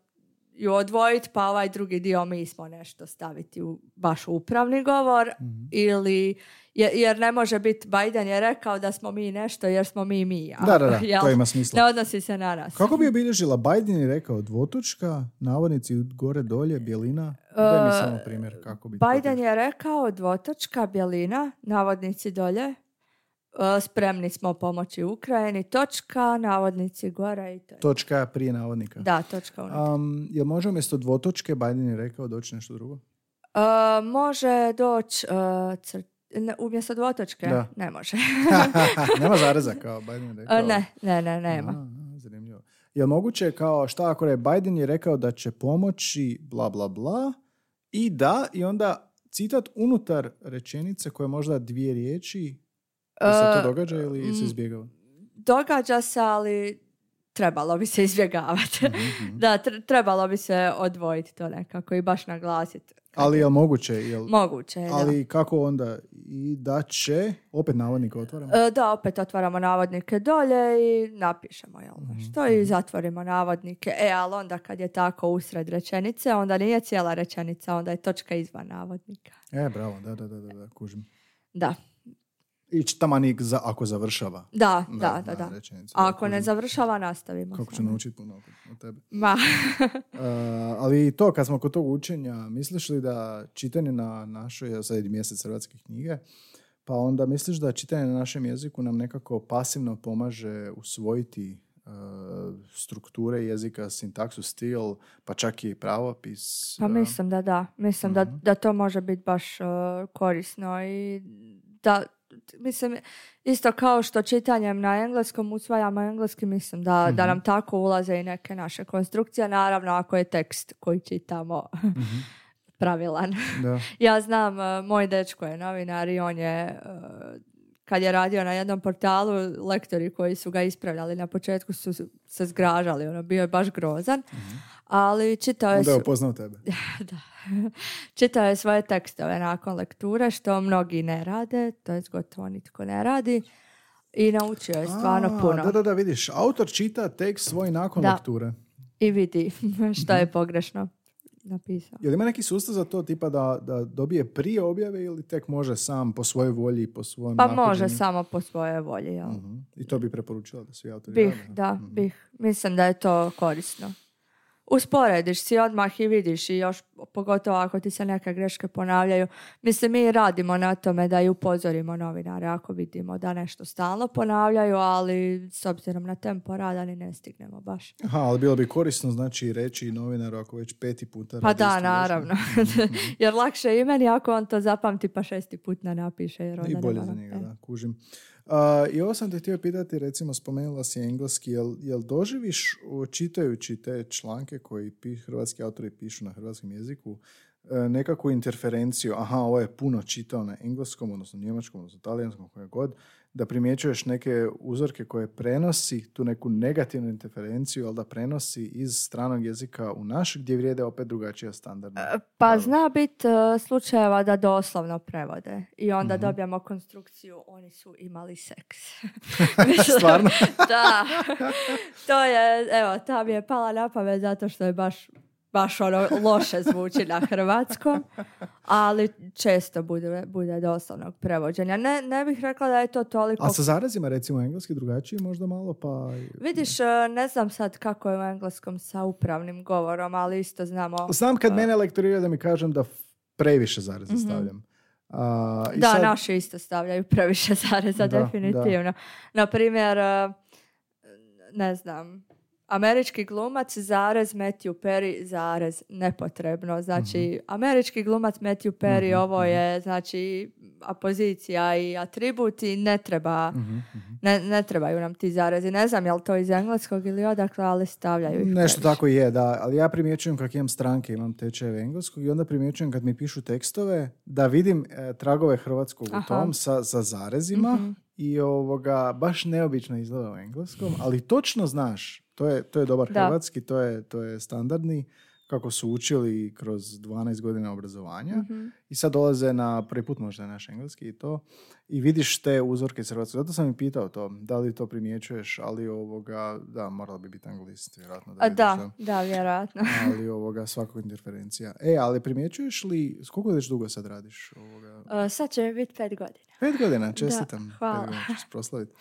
ju odvojiti, pa ovaj drugi dio mi smo nešto staviti u baš upravni govor. Mhm. Ili, jer, ne može biti, Biden je rekao da smo mi nešto jer smo mi mi. a, Da, da, da, jel, to ima smisla. Ne odnosi se na nas. Kako bi obilježila? Biden je rekao dvotočka, navodnici gore, dolje, bjelina. Daj mi samo primjer kako bi E, Biden je rekao dvotočka, bjelina, navodnici dolje, e, spremni smo pomoći Ukrajini, točka, navodnici gore i to je. Točka prije navodnika. Da, točka unutra. Um, jel može umjesto dvotočke, Biden je rekao doći nešto drugo? E, može doći e, crt- ne, umjesto dvotočke Da. ne može. Nema zareza kao Biden je rekao. A, ne, ne, ne, nema. A, a, zanimljivo. Je moguće kao šta ako je Biden je rekao da će pomoći bla bla bla i da i onda citat unutar rečenice koje je možda dvije riječi da se E, to događa ili se izbjegava? Događa se, ali trebalo bi se izbjegavati. Mhm. da, tr- trebalo bi se odvojiti to nekako i baš naglasiti. Ali je moguće? Jel, Moguće je, da. ali kako onda? I da će, opet navodnik otvaram. E, Da, opet otvaramo navodnike dolje i napišemo jel, Mhm, nešto i zatvorimo navodnike. E, ali onda kad je tako usred rečenice, onda nije cijela rečenica, onda je točka izvan navodnika. E, bravo, da, da, da, da, da kužim. Da, I tamanik za, ako završava. da, da, da. da. A da, ako ne završava, nastavimo. Kako ću naučiti puno od- tebe. Ma, Uh, ali to, kad smo kod tog učenja, misliš li da čitanje na našoj, sad je mjesec hrvatske knjige, pa onda misliš da čitanje na našem jeziku nam nekako pasivno pomaže usvojiti uh, strukture jezika, sintaksu, stil, pa čak i pravopis? pa uh, mislim da da. Mislim da, Mhm. da to može biti baš uh, korisno i da Mislim, isto kao što čitanjem na engleskom usvajamo engleski, mislim da, da Mhm. nam tako ulaze i neke naše konstrukcije, naravno ako je tekst koji čitamo mhm, pravilan. Da. Ja znam, e, moj dečko je novinar i on je, e, kad je radio na jednom portalu, lektori koji su ga ispravljali na početku su se zgražali, ono bio je baš grozan, ali čitao je, Mhm. Onda je upoznao tebe. da. čitao je svoje tekstove nakon lekture, što mnogi ne rade, to je gotovo nitko ne radi i naučio je stvarno A, puno. Da, da, da, vidiš, autor čita tekst svoj nakon Da. lekture. I vidi što Mhm. je pogrešno napisao. Je li ima neki sustav za to tipa da, da dobije prije objave ili tek može sam po svojoj volji, po svojem Pa može samo po svojoj volji, jel? Mhm. I to bi preporučila da svi autori Bih, rade, da, Mhm. bih. Mislim da je to korisno. Usporediš si odmah i vidiš i još pogotovo ako ti se neke greške ponavljaju. Mislim, mi radimo na tome da i upozorimo novinare ako vidimo da nešto stalno ponavljaju, ali s obzirom na tempo rada ni ne stignemo baš. Aha, ali bilo bi korisno znači reći novinaru ako već peti puta Pa da, istu grešku. naravno. jer lakše je i meni ako on to zapamti pa šesti put ne napiše. Jer I onda bolje ne za njega, E. da, kužim. I ovo sam te htio pitati, recimo spomenula si engleski, jel, jel doživiš čitajući te članke koji pi, hrvatski autori pišu na hrvatskom jeziku, nekakvu interferenciju, aha, ovo je puno čitao na engleskom, odnosno njemačkom, odnosno talijanskom, koje god, da primjećuješ neke uzorke koje prenosi tu neku negativnu interferenciju, ali da prenosi iz stranog jezika u naš, gdje vrijede opet drugačija standardna. Pa pravila. zna biti slučajeva da doslovno prevode i onda Mhm. dobijamo konstrukciju oni su imali seks. Stvarno? da. To je, evo, ta mi je pala na pamet zato što je baš baš ono loše zvuči na hrvatskom, ali često bude, bude doslovnog prevođenja. Ne, ne bih rekla da je to toliko... A sa zarazima recimo engleski drugačiji možda malo, pa... Vidiš, e, ne znam sad kako je u engleskom sa upravnim govorom, ali isto znamo... Znam kad mene lektoriraju da mi kažem da previše zareza stavljam. A, i. Da, sad- naši isto stavljaju previše zareza, Da, definitivno. Na primjer, e, ne znam, američki glumac, zarez, Matthew Perry, zarez, nepotrebno. Znači, Mhm. američki glumac, Matthew Perry, ovo je, znači, apozicija i atribut i ne treba, Mhm, mhm. ne, ne trebaju nam ti zarezi. Ne znam je li to iz engleskog ili odakle, ali stavljaju ih Nešto previše. tako je, da. Ali ja primjećujem kako imam stranke, imam tečajeve engleskog i onda primjećujem kad mi pišu tekstove da vidim e, tragove hrvatskog u Aha. tom sa, sa zarezima Mhm. i ovoga baš neobično izgleda u engleskom, ali točno znaš, to je, to je dobar Da. hrvatski, to je, to je standardni kako su učili kroz 12 godina obrazovanja Mhm. i sad dolaze na prvi put možda naš engleski i to i vidiš te uzorke iz Hrvatske. Zato sam i pitao to, da li to primjećuješ, ali ovoga, da, morala bi biti anglist, vjerojatno. A vidiš da, da, vjerojatno. ali ovoga, svakog interferencija. E, ali primjećuješ li, koliko već dugo sad radiš ovoga? E, sad će biti pet godina. Pet godina, čestitam. hvala. Pet godina proslaviti.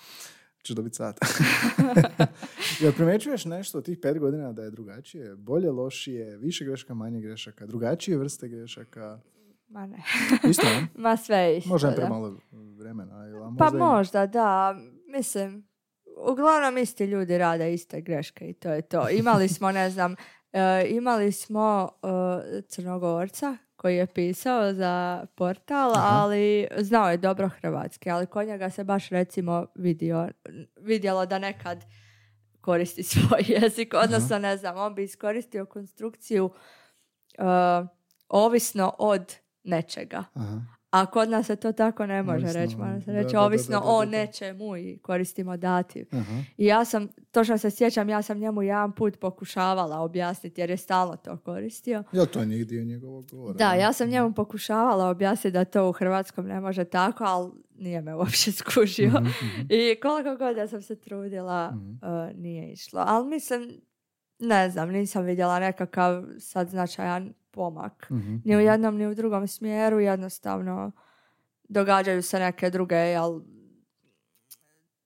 Ćeš dobiti sat. Jel primjećuješ nešto od tih pet godina da je drugačije? Bolje, lošije, više greška, manje grešaka, drugačije vrste grešaka? Ma ne. Isto, ne? Ma sve je isto. Možda je premalo vremena. ili- Pa možda i- možda, da. Mislim, uglavnom isti ljudi rade iste greške i to je to. Imali smo, ne znam, e, imali smo e, Crnogorca koji je pisao za portal, ali znao je dobro hrvatski, ali kod njega se baš recimo vidio, vidjelo da nekad koristi svoj jezik, odnosno ne znam, on bi iskoristio konstrukciju uh, ovisno od nečega. Aha. A kod nas se to tako ne može Ovisno, reći, mora se reći da, da, ovisno da, da, o nečemu i koristimo dativ. Aha. I ja sam, točno se sjećam, ja sam njemu jedan put pokušavala objasniti jer je stalno to koristio. Jel to nije dio njegovog govora? Da, ja sam njemu pokušavala objasniti da to u hrvatskom ne može tako, ali nije me uopće skužio. Mhm. I koliko god ja sam se trudila, Mhm. uh, nije išlo. Ali mislim, ne znam, nisam vidjela nekakav sad značajan pomak. Mhm, Ni u mhm. jednom, ni u drugom smjeru. Jednostavno događaju se neke druge, jel,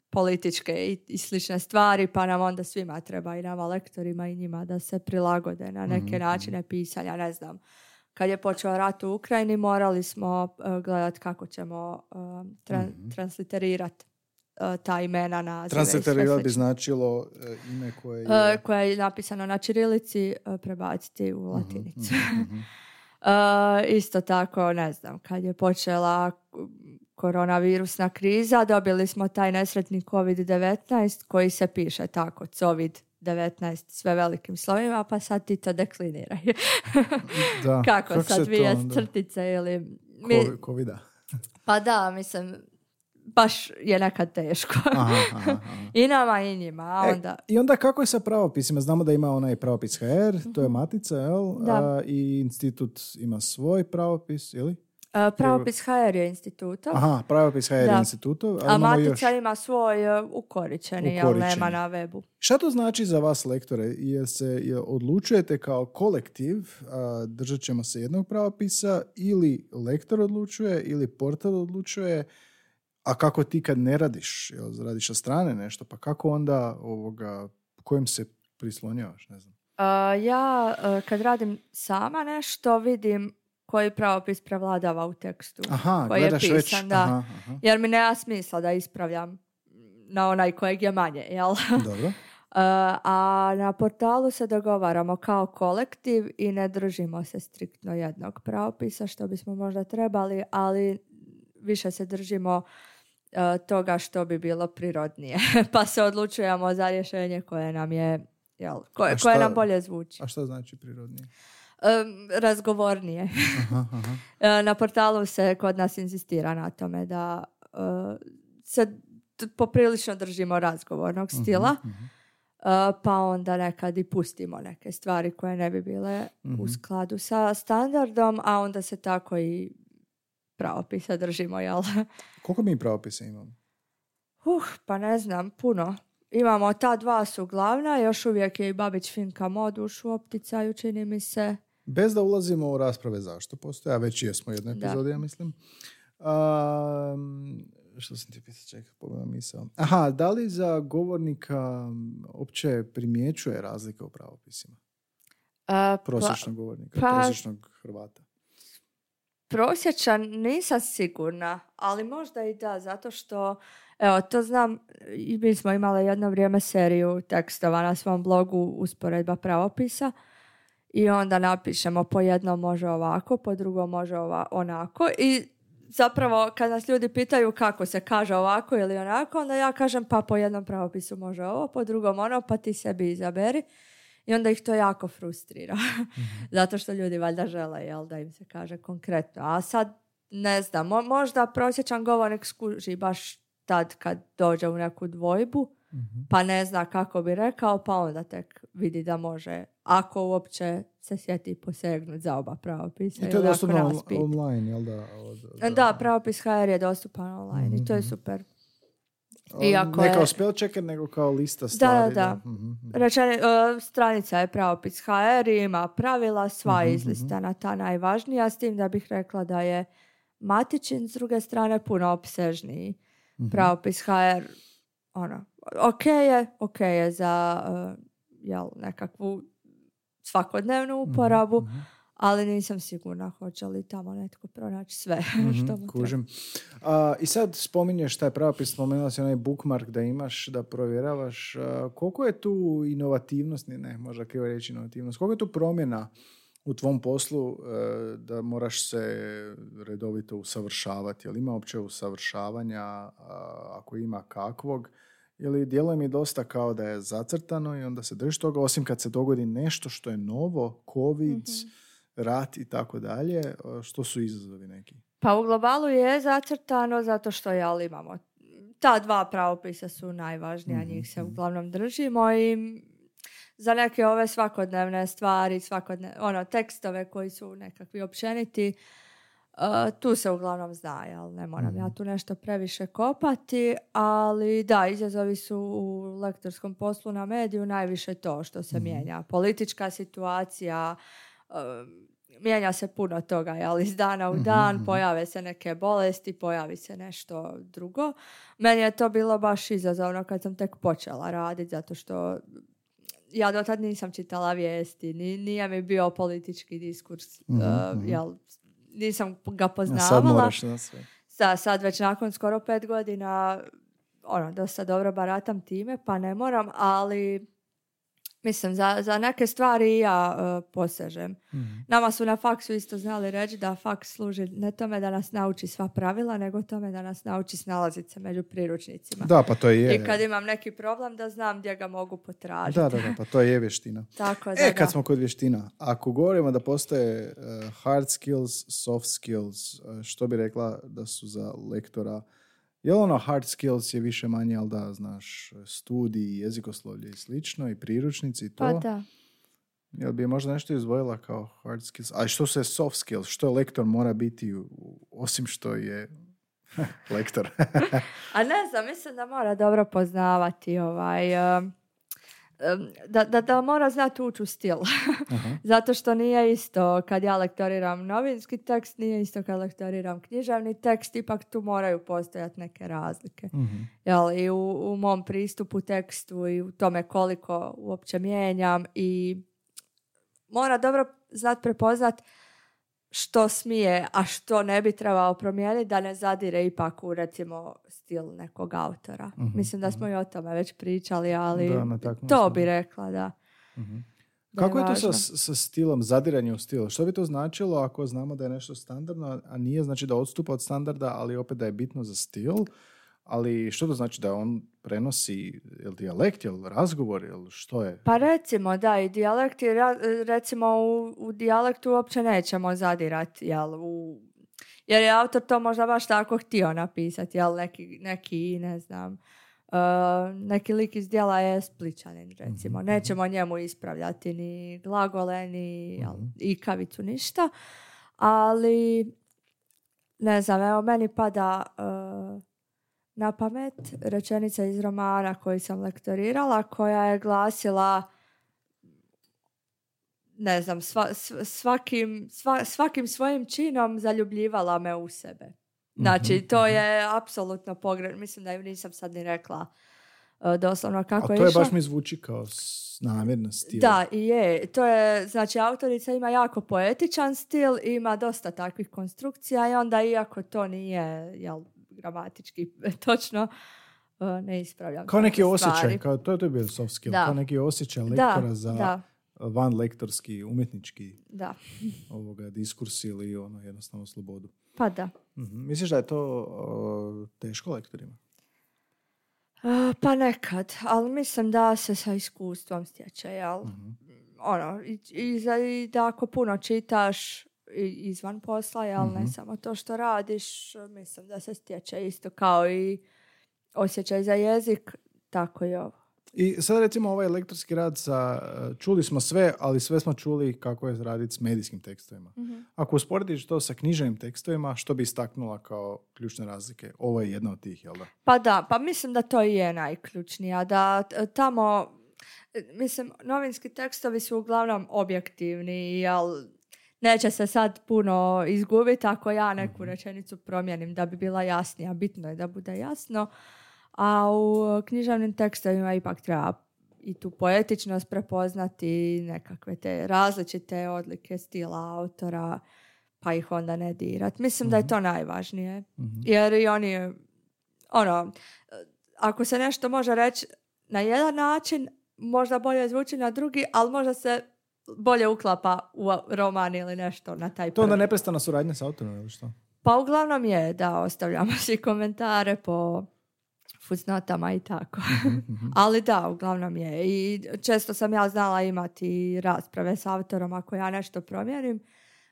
političke i, i slične stvari, pa nam onda svima treba i nama lektorima i njima da se prilagode na neke Mhm, načine pisanja, ne znam. Kad je počeo rat u Ukrajini, morali smo uh, gledat kako ćemo uh, tra- Mhm. transliterirati ta imena na Transliterirati bi značilo e, ime koje je... E, koja je napisano na čirilici, e, prebaciti u latinicu. Mhm, mhm. E, isto tako, ne znam, kad je počela koronavirusna kriza, dobili smo taj nesretni COVID-19 koji se piše tako, COVID-19 sve velikim slovima, pa sad ti to dekliniraj. Da. Kako, se sad dvije crtice ili... Mi, Covida. pa da, mislim, baš je nekad teško. Aha, aha, aha. I nama i njima, a E, onda... I onda kako je sa pravopisima? Znamo da ima onaj pravopis HR, to je matica, jel? Da. A, I institut ima svoj pravopis, ili? e, Pravopis HR je institutov. Aha, pravopis HR je Da. institutov, ali A Matica još. ima svoj uh, ukoričeni, jel nema na webu. Šta to znači za vas lektore? Jer se jel odlučujete kao kolektiv, a, držat ćemo se jednog pravopisa, ili lektor odlučuje, ili portal odlučuje, a kako ti kad ne radiš, jel, radiš sa strane nešto, pa kako onda ovoga, kojem se prislonjavaš, ne znam. Uh, ja uh, kad radim sama nešto vidim koji pravopis prevladava u tekstu. Aha, koji je pisan, već. da. Aha, aha. Jer mi nema smisla da ispravljam na onaj kojeg je manje, jel? Dobro. Uh, a na portalu se dogovaramo kao kolektiv i ne držimo se striktno jednog pravopisa što bismo možda trebali, ali više se držimo uh, toga što bi bilo prirodnije. pa se odlučujemo za rješenje koje nam je jel, koje, šta- koje nam bolje zvuči. A šta znači prirodnije? Um, razgovornije. Aha, aha. E, Na portalu se kod nas insistira na tome da uh, se t- poprilično držimo razgovornog stila, Mhm, mhm. uh, pa onda nekad i pustimo neke stvari koje ne bi bile Mhm. u skladu sa standardom, a onda se tako i pravopisa držimo, jel? Koliko mi pravopisa imamo? Uh, pa ne znam, puno. Imamo ta dva su glavna, još uvijek je i Babić Finka Moduš u opticaju, čini mi se. Bez da ulazimo u rasprave zašto postoje, a već jesmo u jednoj epizodi, ja mislim. Um, što sam ti pisao, čekaj, pogledam misao. Aha, da li za govornika opće primjećuje razlika u pravopisima? Uh, pa- Prosječnog govornika, pa- prosječnog Hrvata. Prosječan nisam sigurna, ali možda i da, zato što, evo, to znam, mi smo imali jedno vrijeme seriju tekstova na svom blogu usporedba pravopisa i onda napišemo po jednom može ovako, po drugom može ova, onako i zapravo kad nas ljudi pitaju kako se kaže ovako ili onako, onda ja kažem pa po jednom pravopisu može ovo, po drugom ono, pa ti sebi izaberi. I onda ih to jako frustrira. Zato što ljudi valjda žele jel, da im se kaže konkretno. A sad, ne znam, mo- možda prosječan govornik skuži baš tad kad dođe u neku dvojbu, Mhm. pa ne zna kako bi rekao, pa onda tek vidi da može, ako uopće se sjeti posegnut za oba pravopisa. I to je dostupno on- online, jel da? Od, Da, pravopis HR je dostupan online i to je Mhm. super. Iako ne je- kao spell checker, nego kao lista stvari. da. Mhm, mhm. Rečeni, e, stranica je pravopis HR ima pravila, sva Mhm, izlistana, ta najvažnija, s tim da bih rekla da je Matičin s druge strane puno opsežniji. Mhm. Pravopis HR, ono, ok je, ok je za e, jel, nekakvu svakodnevnu uporabu, Mhm, ali nisam sigurna hoće li tamo netko pronaći sve mhm, što mu treba. kužim. A, I sad spominješ taj pravopis, spomenula si onaj bookmark da imaš, da provjeravaš. A, koliko je tu inovativnost, ne, možda krivo reći inovativnost, koliko je tu promjena u tvom poslu e, da moraš se redovito usavršavati. Jel ima uopće usavršavanja, a, ako ima kakvog, ili djeluje mi dosta kao da je zacrtano i onda se drži toga, osim kad se dogodi nešto što je novo, covid, Mhm. Rat i tako dalje, što su izazovi neki? Pa u globalu je zacrtano zato što jel, imamo ta dva pravopisa su najvažnija, Mhm, njih se mhm. uglavnom držimo i za neke ove svakodnevne stvari, svakodne, ono, tekstove koji su nekakvi općeniti, uh, tu se uglavnom zna, jel? Ne moram ja Mhm. tu nešto previše kopati, ali da, izazovi su u lektorskom poslu na mediju najviše to što se Mhm. mijenja. Politička situacija, mijenja se puno toga, jel? Iz dana u Mhm, dan, mhm. pojave se neke bolesti, pojavi se nešto drugo. Meni je to bilo baš izazovno kad sam tek počela raditi, zato što ja do tad nisam čitala vijesti, ni, nije mi bio politički diskurs, uh, jel, nisam ga A sad poznavala. moraš na sve. Sa, sad već nakon skoro pet godina ono, dosta dobro baratam time, pa ne moram, ali mislim, za, za neke stvari ja uh, posežem. Mhm. Nama su na faksu isto znali reći da faks služi ne tome da nas nauči sva pravila, nego tome da nas nauči snalaziti se među priručnicima. Da, pa to je. I kad imam neki problem da znam gdje ga mogu potražiti. Da, da, da, pa to je vještina. Tako da, E, kad da. smo kod vještina, ako govorimo da postoje eh, hard skills, soft skills, eh, što bi rekla da su za lektora, je li ono hard skills je više manje, ali da, znaš, studij, jezikoslovlje i slično, i priručnici i to? Pa da. Jel bi možda nešto izdvojila kao hard skills? A što se soft skills? Što lektor mora biti, osim što je lektor? A ne znam, mislim da mora dobro poznavati ovaj... um, da, da, da mora znati ući u stil. Aha. Zato što nije isto kad ja lektoriram novinski tekst, nije isto kad lektoriram književni tekst, ipak tu moraju postojati neke razlike. Mhm. Jel, I u, u mom pristupu tekstu i u tome koliko uopće mijenjam i mora dobro znat prepoznat što smije, a što ne bi trebao promijeniti da ne zadire ipak u recimo stil nekog autora. Mhm, Mislim da smo i o tome već pričali, ali Da, to bi rekla, da. Mhm. da Kako je to sa, sa stilom, zadiranje u stil? Što bi to značilo ako znamo da je nešto standardno, a nije znači da odstupa od standarda, ali opet da je bitno za stil? Ali što to znači da on prenosi, jel dijalekt, jel razgovor, jel što je? Pa recimo, da, i dijalekti, ra- recimo u, u dijalektu uopće nećemo zadirati, jel, u, jer je autor to možda baš tako htio napisati, jel, neki, neki ne znam, uh, neki lik iz dijela je spličanin, recimo. Mhm, Nećemo njemu ispravljati ni glagole, ni jel, Mhm. ikavicu, ništa, ali ne znam, evo meni pada uh, na pamet rečenica iz romana koji sam lektorirala koja je glasila ne znam, sva- sv- svakim, sva- svakim svojim činom zaljubljivala me u sebe. Znači, Mhm, to je apsolutno pogrešno. Mislim da ju nisam sad ni rekla uh, doslovno kako A je to je baš mi zvuči kao namjerna stil. Da, i je. To je, znači, autorica ima jako poetičan stil, ima dosta takvih konstrukcija i onda, iako to nije, jel, gramatički točno, uh, ne ispravljam. Kao neki osjećaj, stvari. kao, to, je- to je bio soft skill, Da. kao neki osjećaj Da, lektora za da, van lektorski, umjetnički da. ovoga diskurs ili ono jednostavno slobodu. Pa da. Mhm. Misliš da je to o, teško lektorima? Uh, pa nekad, ali mislim da se sa iskustvom stječe, jel? Mhm. Ono, i, i, za- i da ako puno čitaš izvan posla, jel, Mhm. ne samo to što radiš, mislim da se stječe isto kao i osjećaj za jezik, tako i ovo. I sad recimo ovaj lektorski rad sa, e, čuli smo sve, ali sve smo čuli kako je raditi s medijskim tekstovima. Ako usporediš to sa književnim tekstovima, što bi istaknula kao ključne razlike? Ovo je jedna od tih, jel da? Pa da, pa mislim da to i je najključnija, da tamo, e, mislim, novinski tekstovi su uglavnom objektivni, jel neće se sad puno izgubiti ako ja neku rečenicu promijenim da bi bila jasnija, bitno je da bude jasno, a u književnim tekstovima ipak treba i tu poetičnost prepoznati, nekakve te različite odlike stila autora, pa ih onda ne dirat. Mislim da je to najvažnije. Mhm. Jer i oni, ono, ako se nešto može reći na jedan način, možda bolje zvuči na drugi, ali možda se bolje uklapa u roman ili nešto na taj To onda prvi. neprestana suradnja s autorom ili što? Pa uglavnom je da ostavljamo si komentare po fusnotama i tako. Ali da, uglavnom je. I često sam ja znala imati rasprave s autorom ako ja nešto promijenim,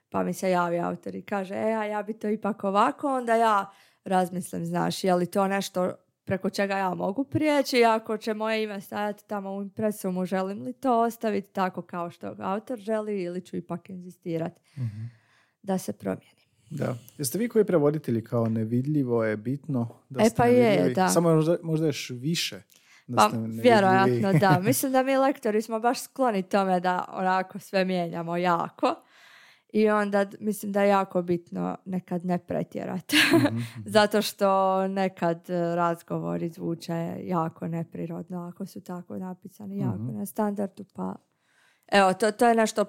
pa mi se javi autor i kaže, e, a ja bi to ipak ovako, onda ja razmislim, znaš, je li to nešto preko čega ja mogu prijeći, ako će moje ime stajati tamo u impresumu, želim li to ostaviti tako kao što autor želi ili ću ipak inzistirati da se promijeni. Da. Jeste vi koji prevoditelji kao nevidljivo je bitno da E, ste pa je, da. Samo možda, možda još više da Pa ste vjerojatno da. Mislim da mi lektori smo baš skloni tome da onako sve mijenjamo jako. I onda mislim da je jako bitno nekad ne pretjerati. Mhm, Zato što nekad e, razgovori zvuče jako neprirodno ako su tako napisani, jako Mhm. na standardu. Pa evo, to, to je nešto,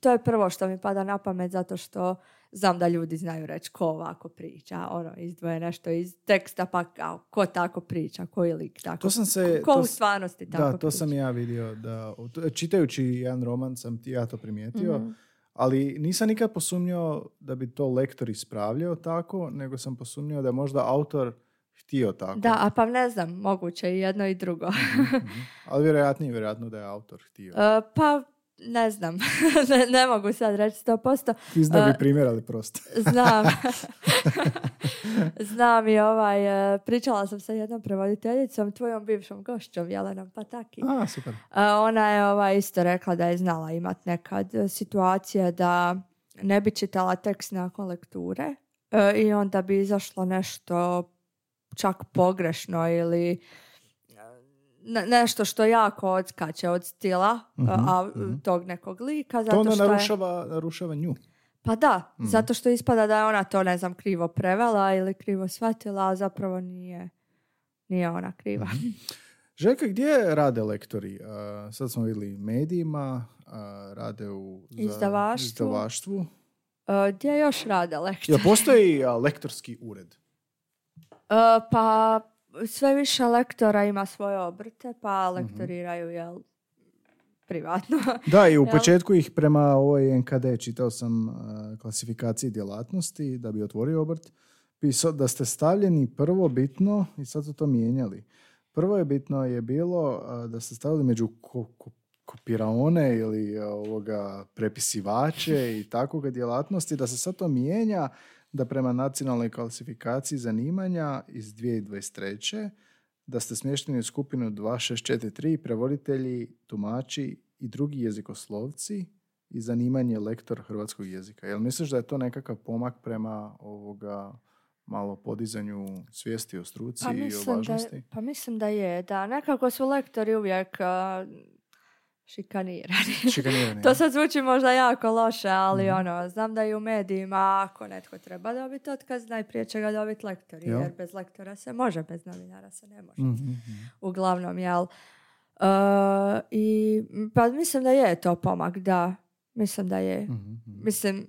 to je prvo što mi pada na pamet zato što znam da ljudi znaju reći ko ovako priča, ono, izdvoje nešto iz teksta, pa kao, ko tako priča, koji lik tako To sam se... ko to u stvarnosti tako Da, to sam priča. ja vidio. Da, čitajući jedan roman sam ti ja to primijetio. Mhm. Ali nisam nikad posumnjao da bi to lektor ispravljao tako, nego sam posumnjao da je možda autor htio tako. Da, a pa ne znam, moguće i jedno i drugo. Mhm. Ali vjerojatnije, vjerojatno da je autor htio. E, pa ne znam, ne, ne mogu sad reći 100%. Ti zna bi a- primjer, ali prosto. Znam. Znam i ovaj, e, pričala sam sa jednom prevoditeljicom, tvojom bivšom gošćom, Jelenom Pataki. A, super. E, Ona je ovaj, isto rekla da je znala imat nekad situacije da ne bi čitala tekst nakon lekture e, i onda bi izašlo nešto čak pogrešno ili nešto što jako odskače od stila Mhm, a, mhm. tog nekog lika. Zato To onda što je- narušava, narušava nju. pa da, Mhm. zato što ispada da je ona to, ne znam, krivo prevela ili krivo shvatila, a zapravo nije, nije ona kriva. Mhm. Željka, gdje rade lektori? A, sad smo vidjeli medijima, a, rade u za- Izdavaštvu. izdavaštvu. E, Gdje još rade lektori? Jel postoji lektorski ured? E, pa sve više lektora ima svoje obrte, pa Mhm. lektoriraju, jel, privatno. Da, i u Jel? početku ih prema ovoj NKD čitao sam a, klasifikaciji djelatnosti da bi otvorio obrt. Pisao da ste stavljeni prvo bitno i sad su to mijenjali. Prvo je bitno je bilo a, da ste stavili među ko, ko- kopiraone ili a, ovoga prepisivače i takvoga djelatnosti, da se sad to mijenja da prema nacionalnoj klasifikaciji zanimanja iz 2023. da ste smješteni u skupinu 2643 prevoditelji, tumači i drugi jezikoslovci i zanimanje lektor hrvatskog jezika. Jel misliš da je to nekakav pomak prema ovoga malo podizanju svijesti o struci Pa i o mislim, da, važnosti? pa mislim da je, da nekako su lektori uvijek a, šikanirani. Šikanirani, To sad zvuči možda jako loše, ali Mhm. ono, znam da i u medijima ako netko treba dobiti otkaz, najprije će ga dobiti lektori, Jel? jer bez lektora se može, bez novinara se ne može. Mhm, mhm. Uglavnom, jel? Uh, I pa mislim da je to pomak, da. Mislim da je. Mhm, mhm. Mislim,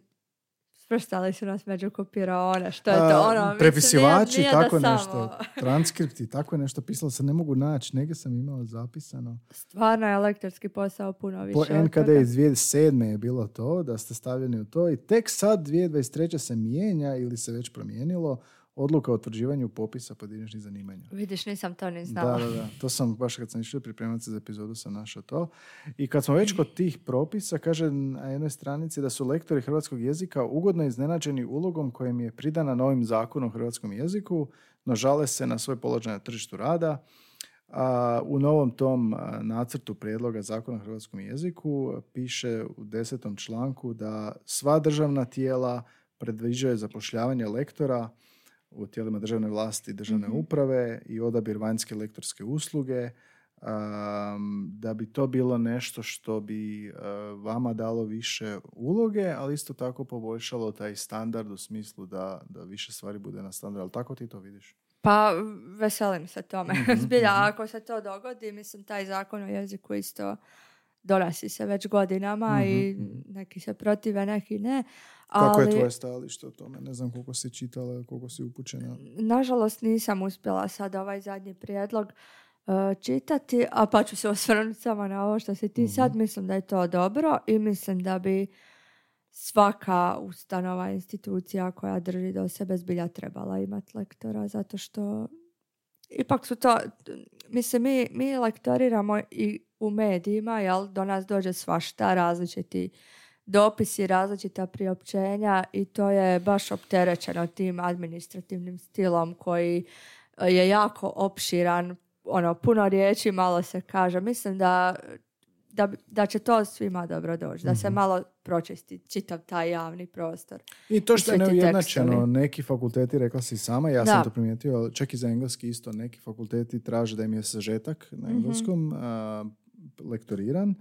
svrstali su nas među kopiraone, što je to A, ono? mislim, prepisivači, nije- nije tako da nešto. samo- Transkripti, tako je nešto pisalo, se ne mogu naći, negdje sam imao zapisano. Stvarno je lektorski posao puno više. Po NKD iz 2007. je bilo to, da ste stavljeni u to i tek sad 2023. se mijenja ili se već promijenilo odluka o utvrđivanju popisa pojedinačnih zanimanja. Vidiš, nisam to ni znala. Da, da, da. To sam baš kad sam išao pripremati se za epizodu sam našao to. I kad smo već kod tih propisa, kaže na jednoj stranici da su lektori hrvatskog jezika ugodno iznenađeni ulogom kojim je pridana novim zakonom o hrvatskom jeziku, no žale se na svoj položaj na tržištu rada. A, u novom tom nacrtu prijedloga zakona o hrvatskom jeziku piše u desetom članku da sva državna tijela predviđaju zapošljavanje lektora u tijelima državne vlasti i državne Mhm. uprave i odabir vanjske lektorske usluge um, da bi to bilo nešto što bi uh, vama dalo više uloge, ali isto tako poboljšalo taj standard u smislu da, da više stvari bude na standard. Ali tako ti to vidiš? Pa veselim se tome. Mhm, Zbilja, mhm. ako se to dogodi, mislim, taj zakon o jeziku isto donosi se već godinama i Mhm, mhm. neki se protive, neki ne. Kako ali, je tvoje stajalište o tome? Ne znam koliko si čitala, koliko si upućena. Nažalost nisam uspjela sad ovaj zadnji prijedlog čitati, a pa ću se osvrnuti samo na ovo što si ti sad, mislim da je to dobro i mislim da bi svaka ustanova, institucija koja drži do sebe zbilja trebala imati lektora, zato što ipak su to, mislim, mi, mi lektoriramo i u medijima, jel, do nas dođe svašta, različiti dopisi, različita priopćenja i to je baš opterećeno tim administrativnim stilom koji je jako opširan, ono, puno riječi, malo se kaže. Mislim da da, da će to svima dobro doći, da se mhm. malo pročisti čitav taj javni prostor. I to što je neujednačeno, neki fakulteti, rekla si sama, ja sam to primijetio, čak i za engleski isto, neki fakulteti traže da im je sažetak na mhm. engleskom lektoriran,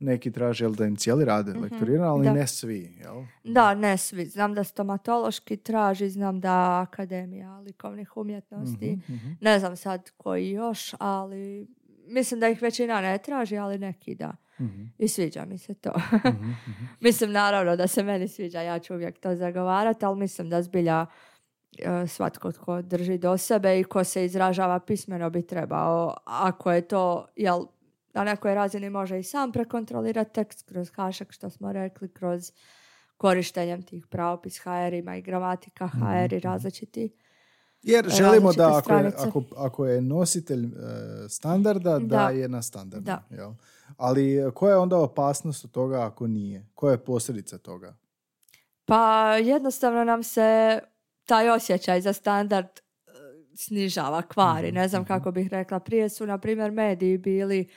neki traže jel, da im cijeli rade mm lektoriran, ali ne svi. Jel? Da, ne svi. Znam da stomatološki traži, znam da Akademija likovnih umjetnosti, mhm, ne znam sad koji još, ali mislim da ih većina ne traži, ali neki da. Mhm. I sviđa mi se to. Mhm, mhm. mislim naravno da se meni sviđa, ja ću uvijek to zagovarati, ali mislim da zbilja uh, svatko tko drži do sebe i ko se izražava pismeno bi trebao, ako je to, jel, na nekoj razini može i sam prekontrolirati tekst kroz hašak, što smo rekli, kroz korištenjem tih pravopis HR-ima i gramatika HR i različiti jer želimo da ako je, ako, ako je nositelj e, standarda, da. je na standardu. Da. Jel? Ali e, koja je onda opasnost od toga ako nije? Koja je posljedica toga? Pa jednostavno nam se taj osjećaj za standard e, snižava, kvari. Mhm, ne znam mhm. kako bih rekla. Prije su, na primjer, mediji bili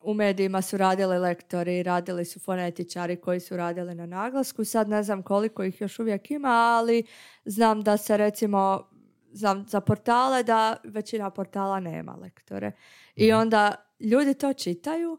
u medijima su radili lektori, radili su fonetičari koji su radili na naglasku. Sad ne znam koliko ih još uvijek ima, ali znam da se recimo znam za portale da većina portala nema lektore. I mhm. onda ljudi to čitaju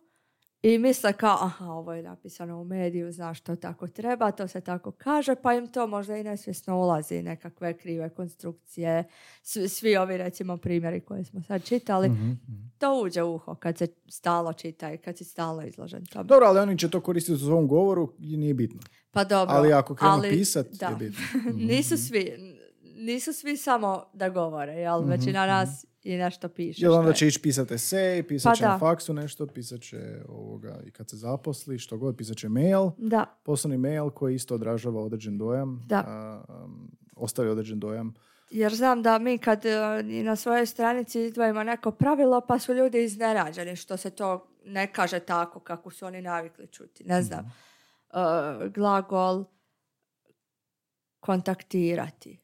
i misle kao, aha, ovo je napisano u mediju, znaš to tako treba, to se tako kaže, pa im to možda i nesvjesno ulazi nekakve krive konstrukcije. Svi, svi ovi recimo primjeri koje smo sad čitali, mhm, mhm. to uđe u uho kad se stalo čita i kad si stalno izložen tome. Dobro, ali oni će to koristiti u svom govoru i nije bitno. Pa dobro. Ali ako krenu pisat, je bitno. nisu svi, nisu svi samo da govore, jel? Većina nas i nešto piše. Jel onda će ići pisati esej, pisat pa će na faksu nešto, pisat će ovoga, i kad se zaposli, što god, pisat će mail. Da. Poslovni mail koji isto odražava određen dojam. Da. ostavi određen dojam. Jer znam da mi kad i na svojoj stranici izdvojimo neko pravilo, pa su ljudi iznenađeni što se to ne kaže tako kako su oni navikli čuti. Ne znam. Mhm. E, glagol kontaktirati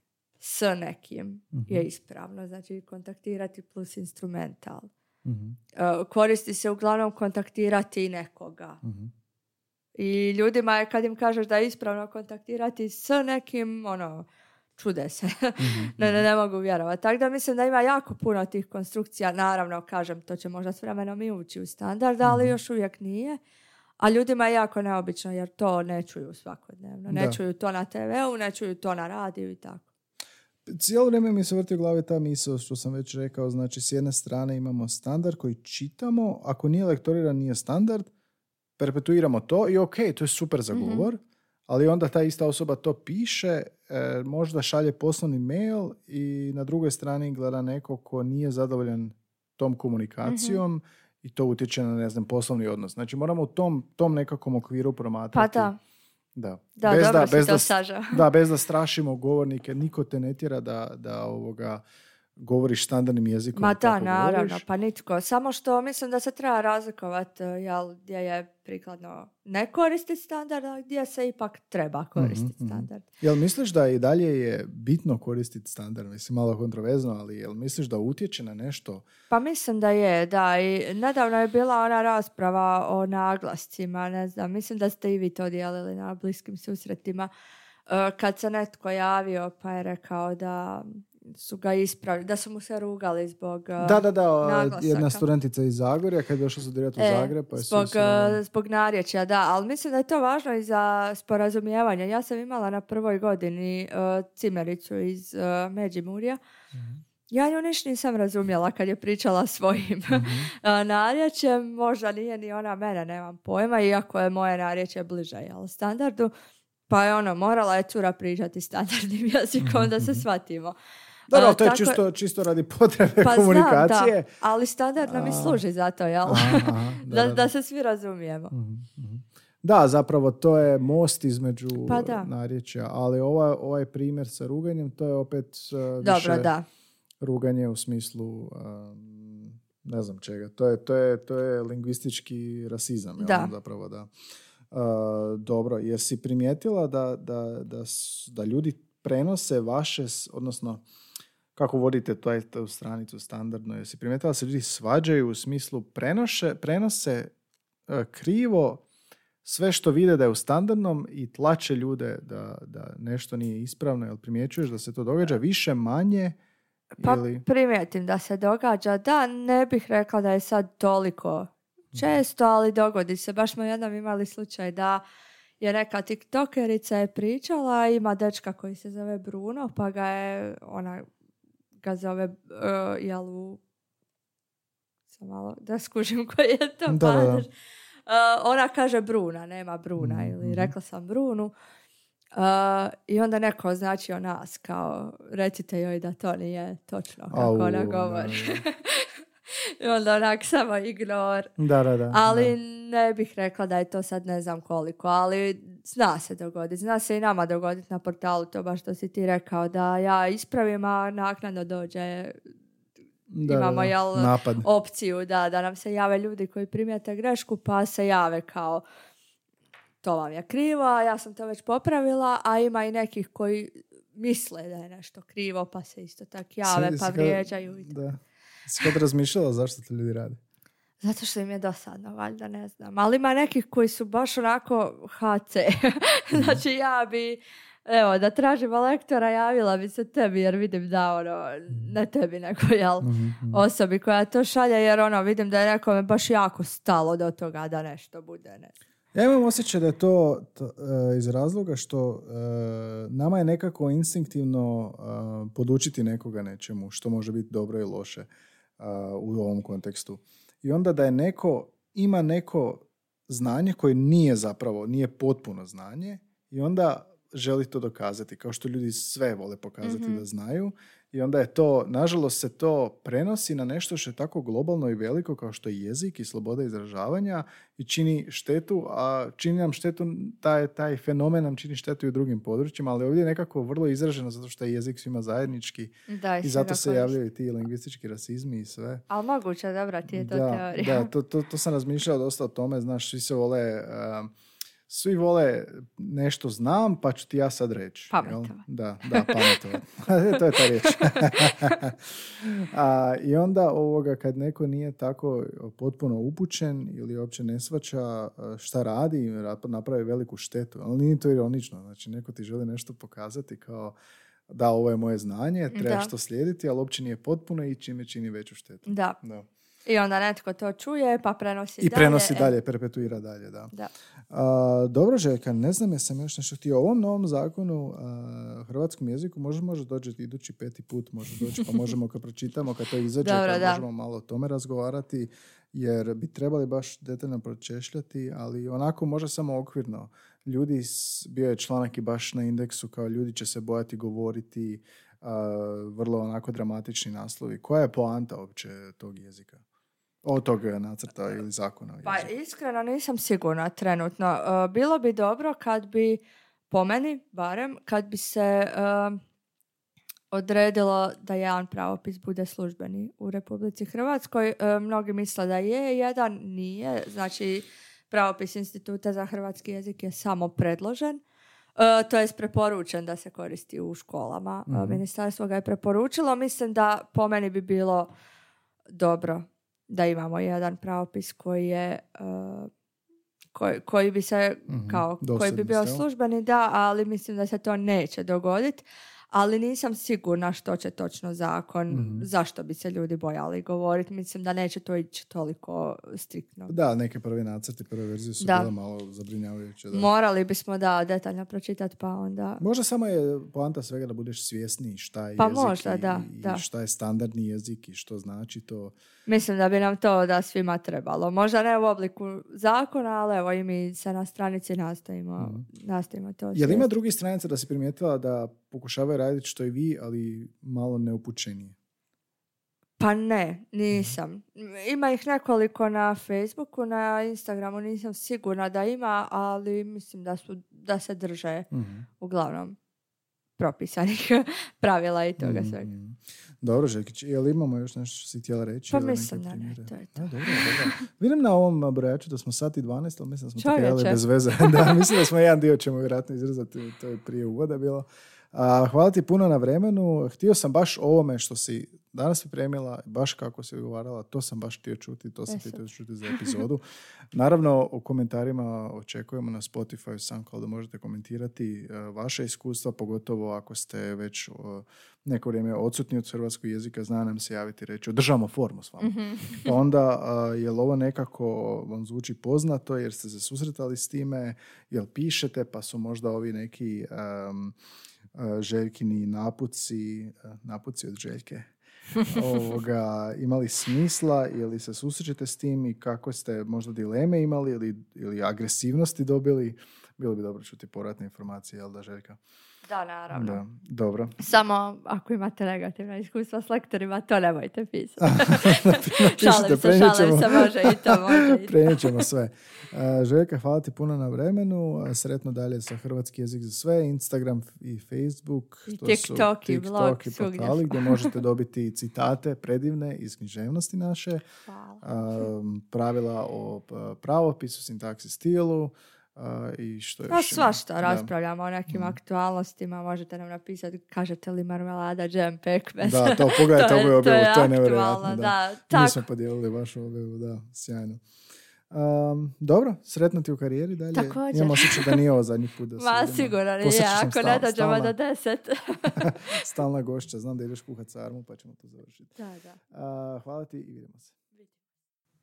s nekim je mhm. ispravno. Znači kontaktirati plus instrumental. Mhm. E, koristi se uglavnom kontaktirati nekoga. Mhm. I ljudima je kad im kažeš da je ispravno kontaktirati s nekim, ono, čude se. ne, ne, ne mogu vjerovati. Tako da mislim da ima jako puno tih konstrukcija. Naravno, kažem, to će možda s vremenom i ući u standard, ali još uvijek nije. A ljudima je jako neobično jer to ne čuju svakodnevno. Ne čuju to na TV-u, ne čuju to na radiju i tako cijelo vrijeme mi se vrti u glavi ta misao što sam već rekao, znači s jedne strane imamo standard koji čitamo, ako nije lektoriran nije standard, perpetuiramo to i ok, to je super za mhm. govor, ali onda ta ista osoba to piše, e, možda šalje poslovni mail i na drugoj strani gleda neko ko nije zadovoljan tom komunikacijom mhm. i to utječe na, ne znam, poslovni odnos. Znači moramo u tom, tom nekakvom okviru promatrati. Pa da. Da, da bez dobro da, bez da, da, bez da strašimo govornike, niko te ne tjera da, da ovoga, govoriš standardnim jezikom. Ma da, naravno, pa nitko. Samo što mislim da se treba razlikovati e, jel, gdje je prikladno ne koristiti standard, a gdje se ipak treba koristiti mm standard. Jel misliš da i dalje je bitno koristiti standard? Mislim, malo kontrovezno, ali jel misliš da utječe na nešto? Pa mislim da je, da. I nedavno je bila ona rasprava o naglascima, ne znam, mislim da ste i vi to dijelili na bliskim susretima e, kad se netko javio pa je rekao da su ga ispravili, da su mu se rugali zbog Da, da, da, jedna studentica iz Zagorja kad je došla studirati u e, Zagreb. Pa zbog, se... zbog narječja, da, ali mislim da je to važno i za sporazumijevanje. Ja sam imala na prvoj godini uh, cimericu iz uh, Međimurja. mm Ja nju niš nisam razumjela kad je pričala svojim mm-hmm. narječjem. Možda nije ni ona mene, nemam pojma, iako je moje narječje bliže jel, standardu. Pa je ono, morala je cura pričati standardnim jezikom da se mhm. shvatimo. Da, da, to je tako- čisto, čisto radi potrebe Pa komunikacije. znam, da, ali standard nam i služi za to, jel? Aha, aha, da, da, da, da se svi razumijemo. Mhm, mhm. Da, zapravo to je most između Pa da. narječja, ali ovaj, ovaj primjer sa ruganjem, to je opet uh, Dobro, više da. ruganje u smislu um, ne znam čega. To je, to je, to je lingvistički rasizam. jel? Da. Zapravo, da. Uh, dobro, jer si primijetila da, da, da, da ljudi prenose vaše, odnosno kako vodite taj, tu stranicu standardno, jesi primijetila da se ljudi svađaju u smislu prenoše, prenose e, krivo sve što vide da je u standardnom i tlače ljude da, da nešto nije ispravno, jel primjećuješ da se to događa više, manje Pa ili... primijetim da se događa. Da, ne bih rekla da je sad toliko često, ali dogodi se. Baš smo jednom imali slučaj da je neka tiktokerica je pričala, ima dečka koji se zove Bruno, pa ga je, ona ga zove, uh, jel u, sam malo, da skužim koji je to Da, da. Uh, ona kaže Bruna, nema Bruna, Mhm, ili mhm. rekla sam Brunu. Uh, I onda neko označio nas kao recite joj da to nije točno kako Au, ona govori. I onda onak samo ignor. Da, da, da. Ali da. ne bih rekla da je to sad ne znam koliko, ali zna se dogoditi. Zna se i nama dogoditi na portalu, to baš što si ti rekao, da ja ispravim, a naknadno dođe Da, imamo, da, da. jel, Napad. opciju da, da nam se jave ljudi koji primijete grešku, pa se jave kao to vam je krivo, a ja sam to već popravila, a ima i nekih koji misle da je nešto krivo, pa se isto tak jave, Si- pa vrijeđaju. Da. Si kad razmišljala zašto to ljudi rade? Zato što im je dosadno, valjda, ne znam. Ali ima nekih koji su baš onako HC. Mhm. znači ja bi, evo, da tražimo lektora, javila bi se tebi, jer vidim da, ono, ne tebi, nego, jel, Mhm, mhm. osobi koja to šalje, jer, ono, vidim da je nekome baš jako stalo do toga da nešto bude, ne. Ja imam osjećaj da je to t- e, iz razloga što e, nama je nekako instinktivno e, podučiti nekoga nečemu što može biti dobro i loše u ovom kontekstu. I onda da je neko, ima neko znanje koje nije zapravo, nije potpuno znanje i onda želi to dokazati, kao što ljudi sve vole pokazati Mhm. da znaju i onda je to, nažalost se to prenosi na nešto što je tako globalno i veliko kao što je jezik i sloboda izražavanja i čini štetu, a čini nam štetu, taj, taj fenomen nam čini štetu i u drugim područjima, ali ovdje je nekako vrlo izraženo zato što je jezik svima zajednički Da, i zato se javljaju i ti lingvistički rasizmi i sve. Ali moguće, dobra ti je to da, teorija. Da, to, to, to sam razmišljao dosta o tome, znaš, svi se vole, um, svi vole nešto znam, pa ću ti ja sad reći. jel? Pametovat. Da, da, pametovat. to je ta riječ. A, I onda ovoga, kad neko nije tako potpuno upućen ili uopće ne svača šta radi, ra- napravi veliku štetu. Ali nije to ironično. Znači, neko ti želi nešto pokazati kao da, ovo je moje znanje, trebaš Da. to slijediti, ali uopće nije potpuno i čime čini veću štetu. Da. Da. I onda netko to čuje, pa prenosi I dalje. prenosi e, dalje, perpetuira dalje, da. Da. A, dobro, Željka, ne znam jesam još nešto htio. O ovom novom zakonu a, hrvatskom jeziku može, može doći idući peti put, može doći, pa možemo kad pročitamo, kad to izađe, Dobro, kad da. možemo malo o tome razgovarati, jer bi trebali baš detaljno pročešljati, ali onako može samo okvirno. Ljudi, bio je članak i baš na indeksu, kao ljudi će se bojati govoriti, vrlo onako dramatični naslovi. Koja je poanta uopće tog jezika? Od tog nacrta ili zakona Pa iskreno nisam sigurna trenutno. E, bilo bi dobro kad bi, po meni barem, kad bi se e, odredilo da jedan pravopis bude službeni u Republici Hrvatskoj. E, mnogi misle da je, jedan nije. Znači, pravopis Instituta za hrvatski jezik je samo predložen. E, to je preporučen da se koristi u školama. Mhm. Ministarstvo ga je preporučilo. Mislim da po meni bi bilo dobro da imamo jedan pravopis koji je uh, koji, koji bi se Mhm, kao koji bi bio službeni da, ali mislim da se to neće dogoditi. Ali nisam sigurna što će točno zakon, Mhm. zašto bi se ljudi bojali govoriti. Mislim da neće to ići toliko striktno. Da, neke prvi nacrti, prve verzije su Da. bile malo zabrinjavajuće. Da. Morali bismo da detaljno pročitati pa onda... Možda samo je poanta svega da budeš svjesniji šta je Pa jezik možda, i, da, i da. šta je standardni jezik i što znači to. Mislim da bi nam to da svima trebalo. Možda ne u obliku zakona, ali evo i mi se na stranici nastavimo, Mhm. nastavimo to. Jel ima drugih stranica da si primijetila da pokušavaju raditi što i vi, ali malo neupućenije? Pa ne, nisam. Ima ih nekoliko na Facebooku, na Instagramu nisam sigurna da ima, ali mislim da, su, da se drže Mhm. uglavnom propisanih pravila i toga Mhm. svega. Dobro, Žekić, jel imamo još nešto što si htjela reći? Pa mislim da ne, to je to. A, dobro, dobro. Vidim na ovom brojaču da smo sat i 12, ali mislim da smo krenuli bez veze. da, mislim da smo jedan dio ćemo vjerojatno izrezati, to je prije uvoda bilo. A, hvala ti puno na vremenu. Htio sam baš ovome što si danas pripremila, baš kako si ugovarala, to sam baš htio čuti, to sam E, htio super. čuti za epizodu. Naravno, u komentarima očekujemo na Spotify, SoundCloud da možete komentirati e, vaše iskustva, pogotovo ako ste već o, neko vrijeme odsutni od hrvatskog jezika, zna nam se javiti i reći, održamo formu s vama. Mhm. Pa onda, a, jel ovo nekako vam zvuči poznato, jer ste se susretali s time, jel pišete, pa su možda ovi neki um, željkini napuci, napuci od željke, ovoga, imali smisla ili se susrećete s tim i kako ste možda dileme imali ili, ili agresivnosti dobili, bilo bi dobro čuti povratne informacije, jel da Željka? Da, naravno. Da, dobro. Samo ako imate negativna iskustva s lektorima, to nemojte pisati. Šalim se, šalim se, može i to, može i. Prenijet ćemo sve. A, Željka, hvala ti puno na vremenu. A, Sretno dalje sa Hrvatski jezik za sve. Instagram i Facebook. I to TikTok su i blog, i portali gdje možete dobiti citate predivne iz književnosti naše. Hvala. pravila o p- pravopisu, sintaksi, stilu a, i što još Pa ima? svašta, Da. raspravljamo o nekim Mhm. aktualnostima, možete nam napisati, kažete li marmelada, džem, pekmez. Da, to pogledajte ovu to je objavu, to je nevjerojatno. Da. da. Mi smo podijelili vašu objavu, da, sjajno. Um, dobro, sretno ti u karijeri dalje. Također. Imam osjećaj da nije ovo zadnji put da Ma sigurno nije, ako sam ne stal- dođemo do deset. Stalna gošća, znam da ideš kuhat sarmu pa ćemo to završiti. da, da. A, hvala ti i vidimo se.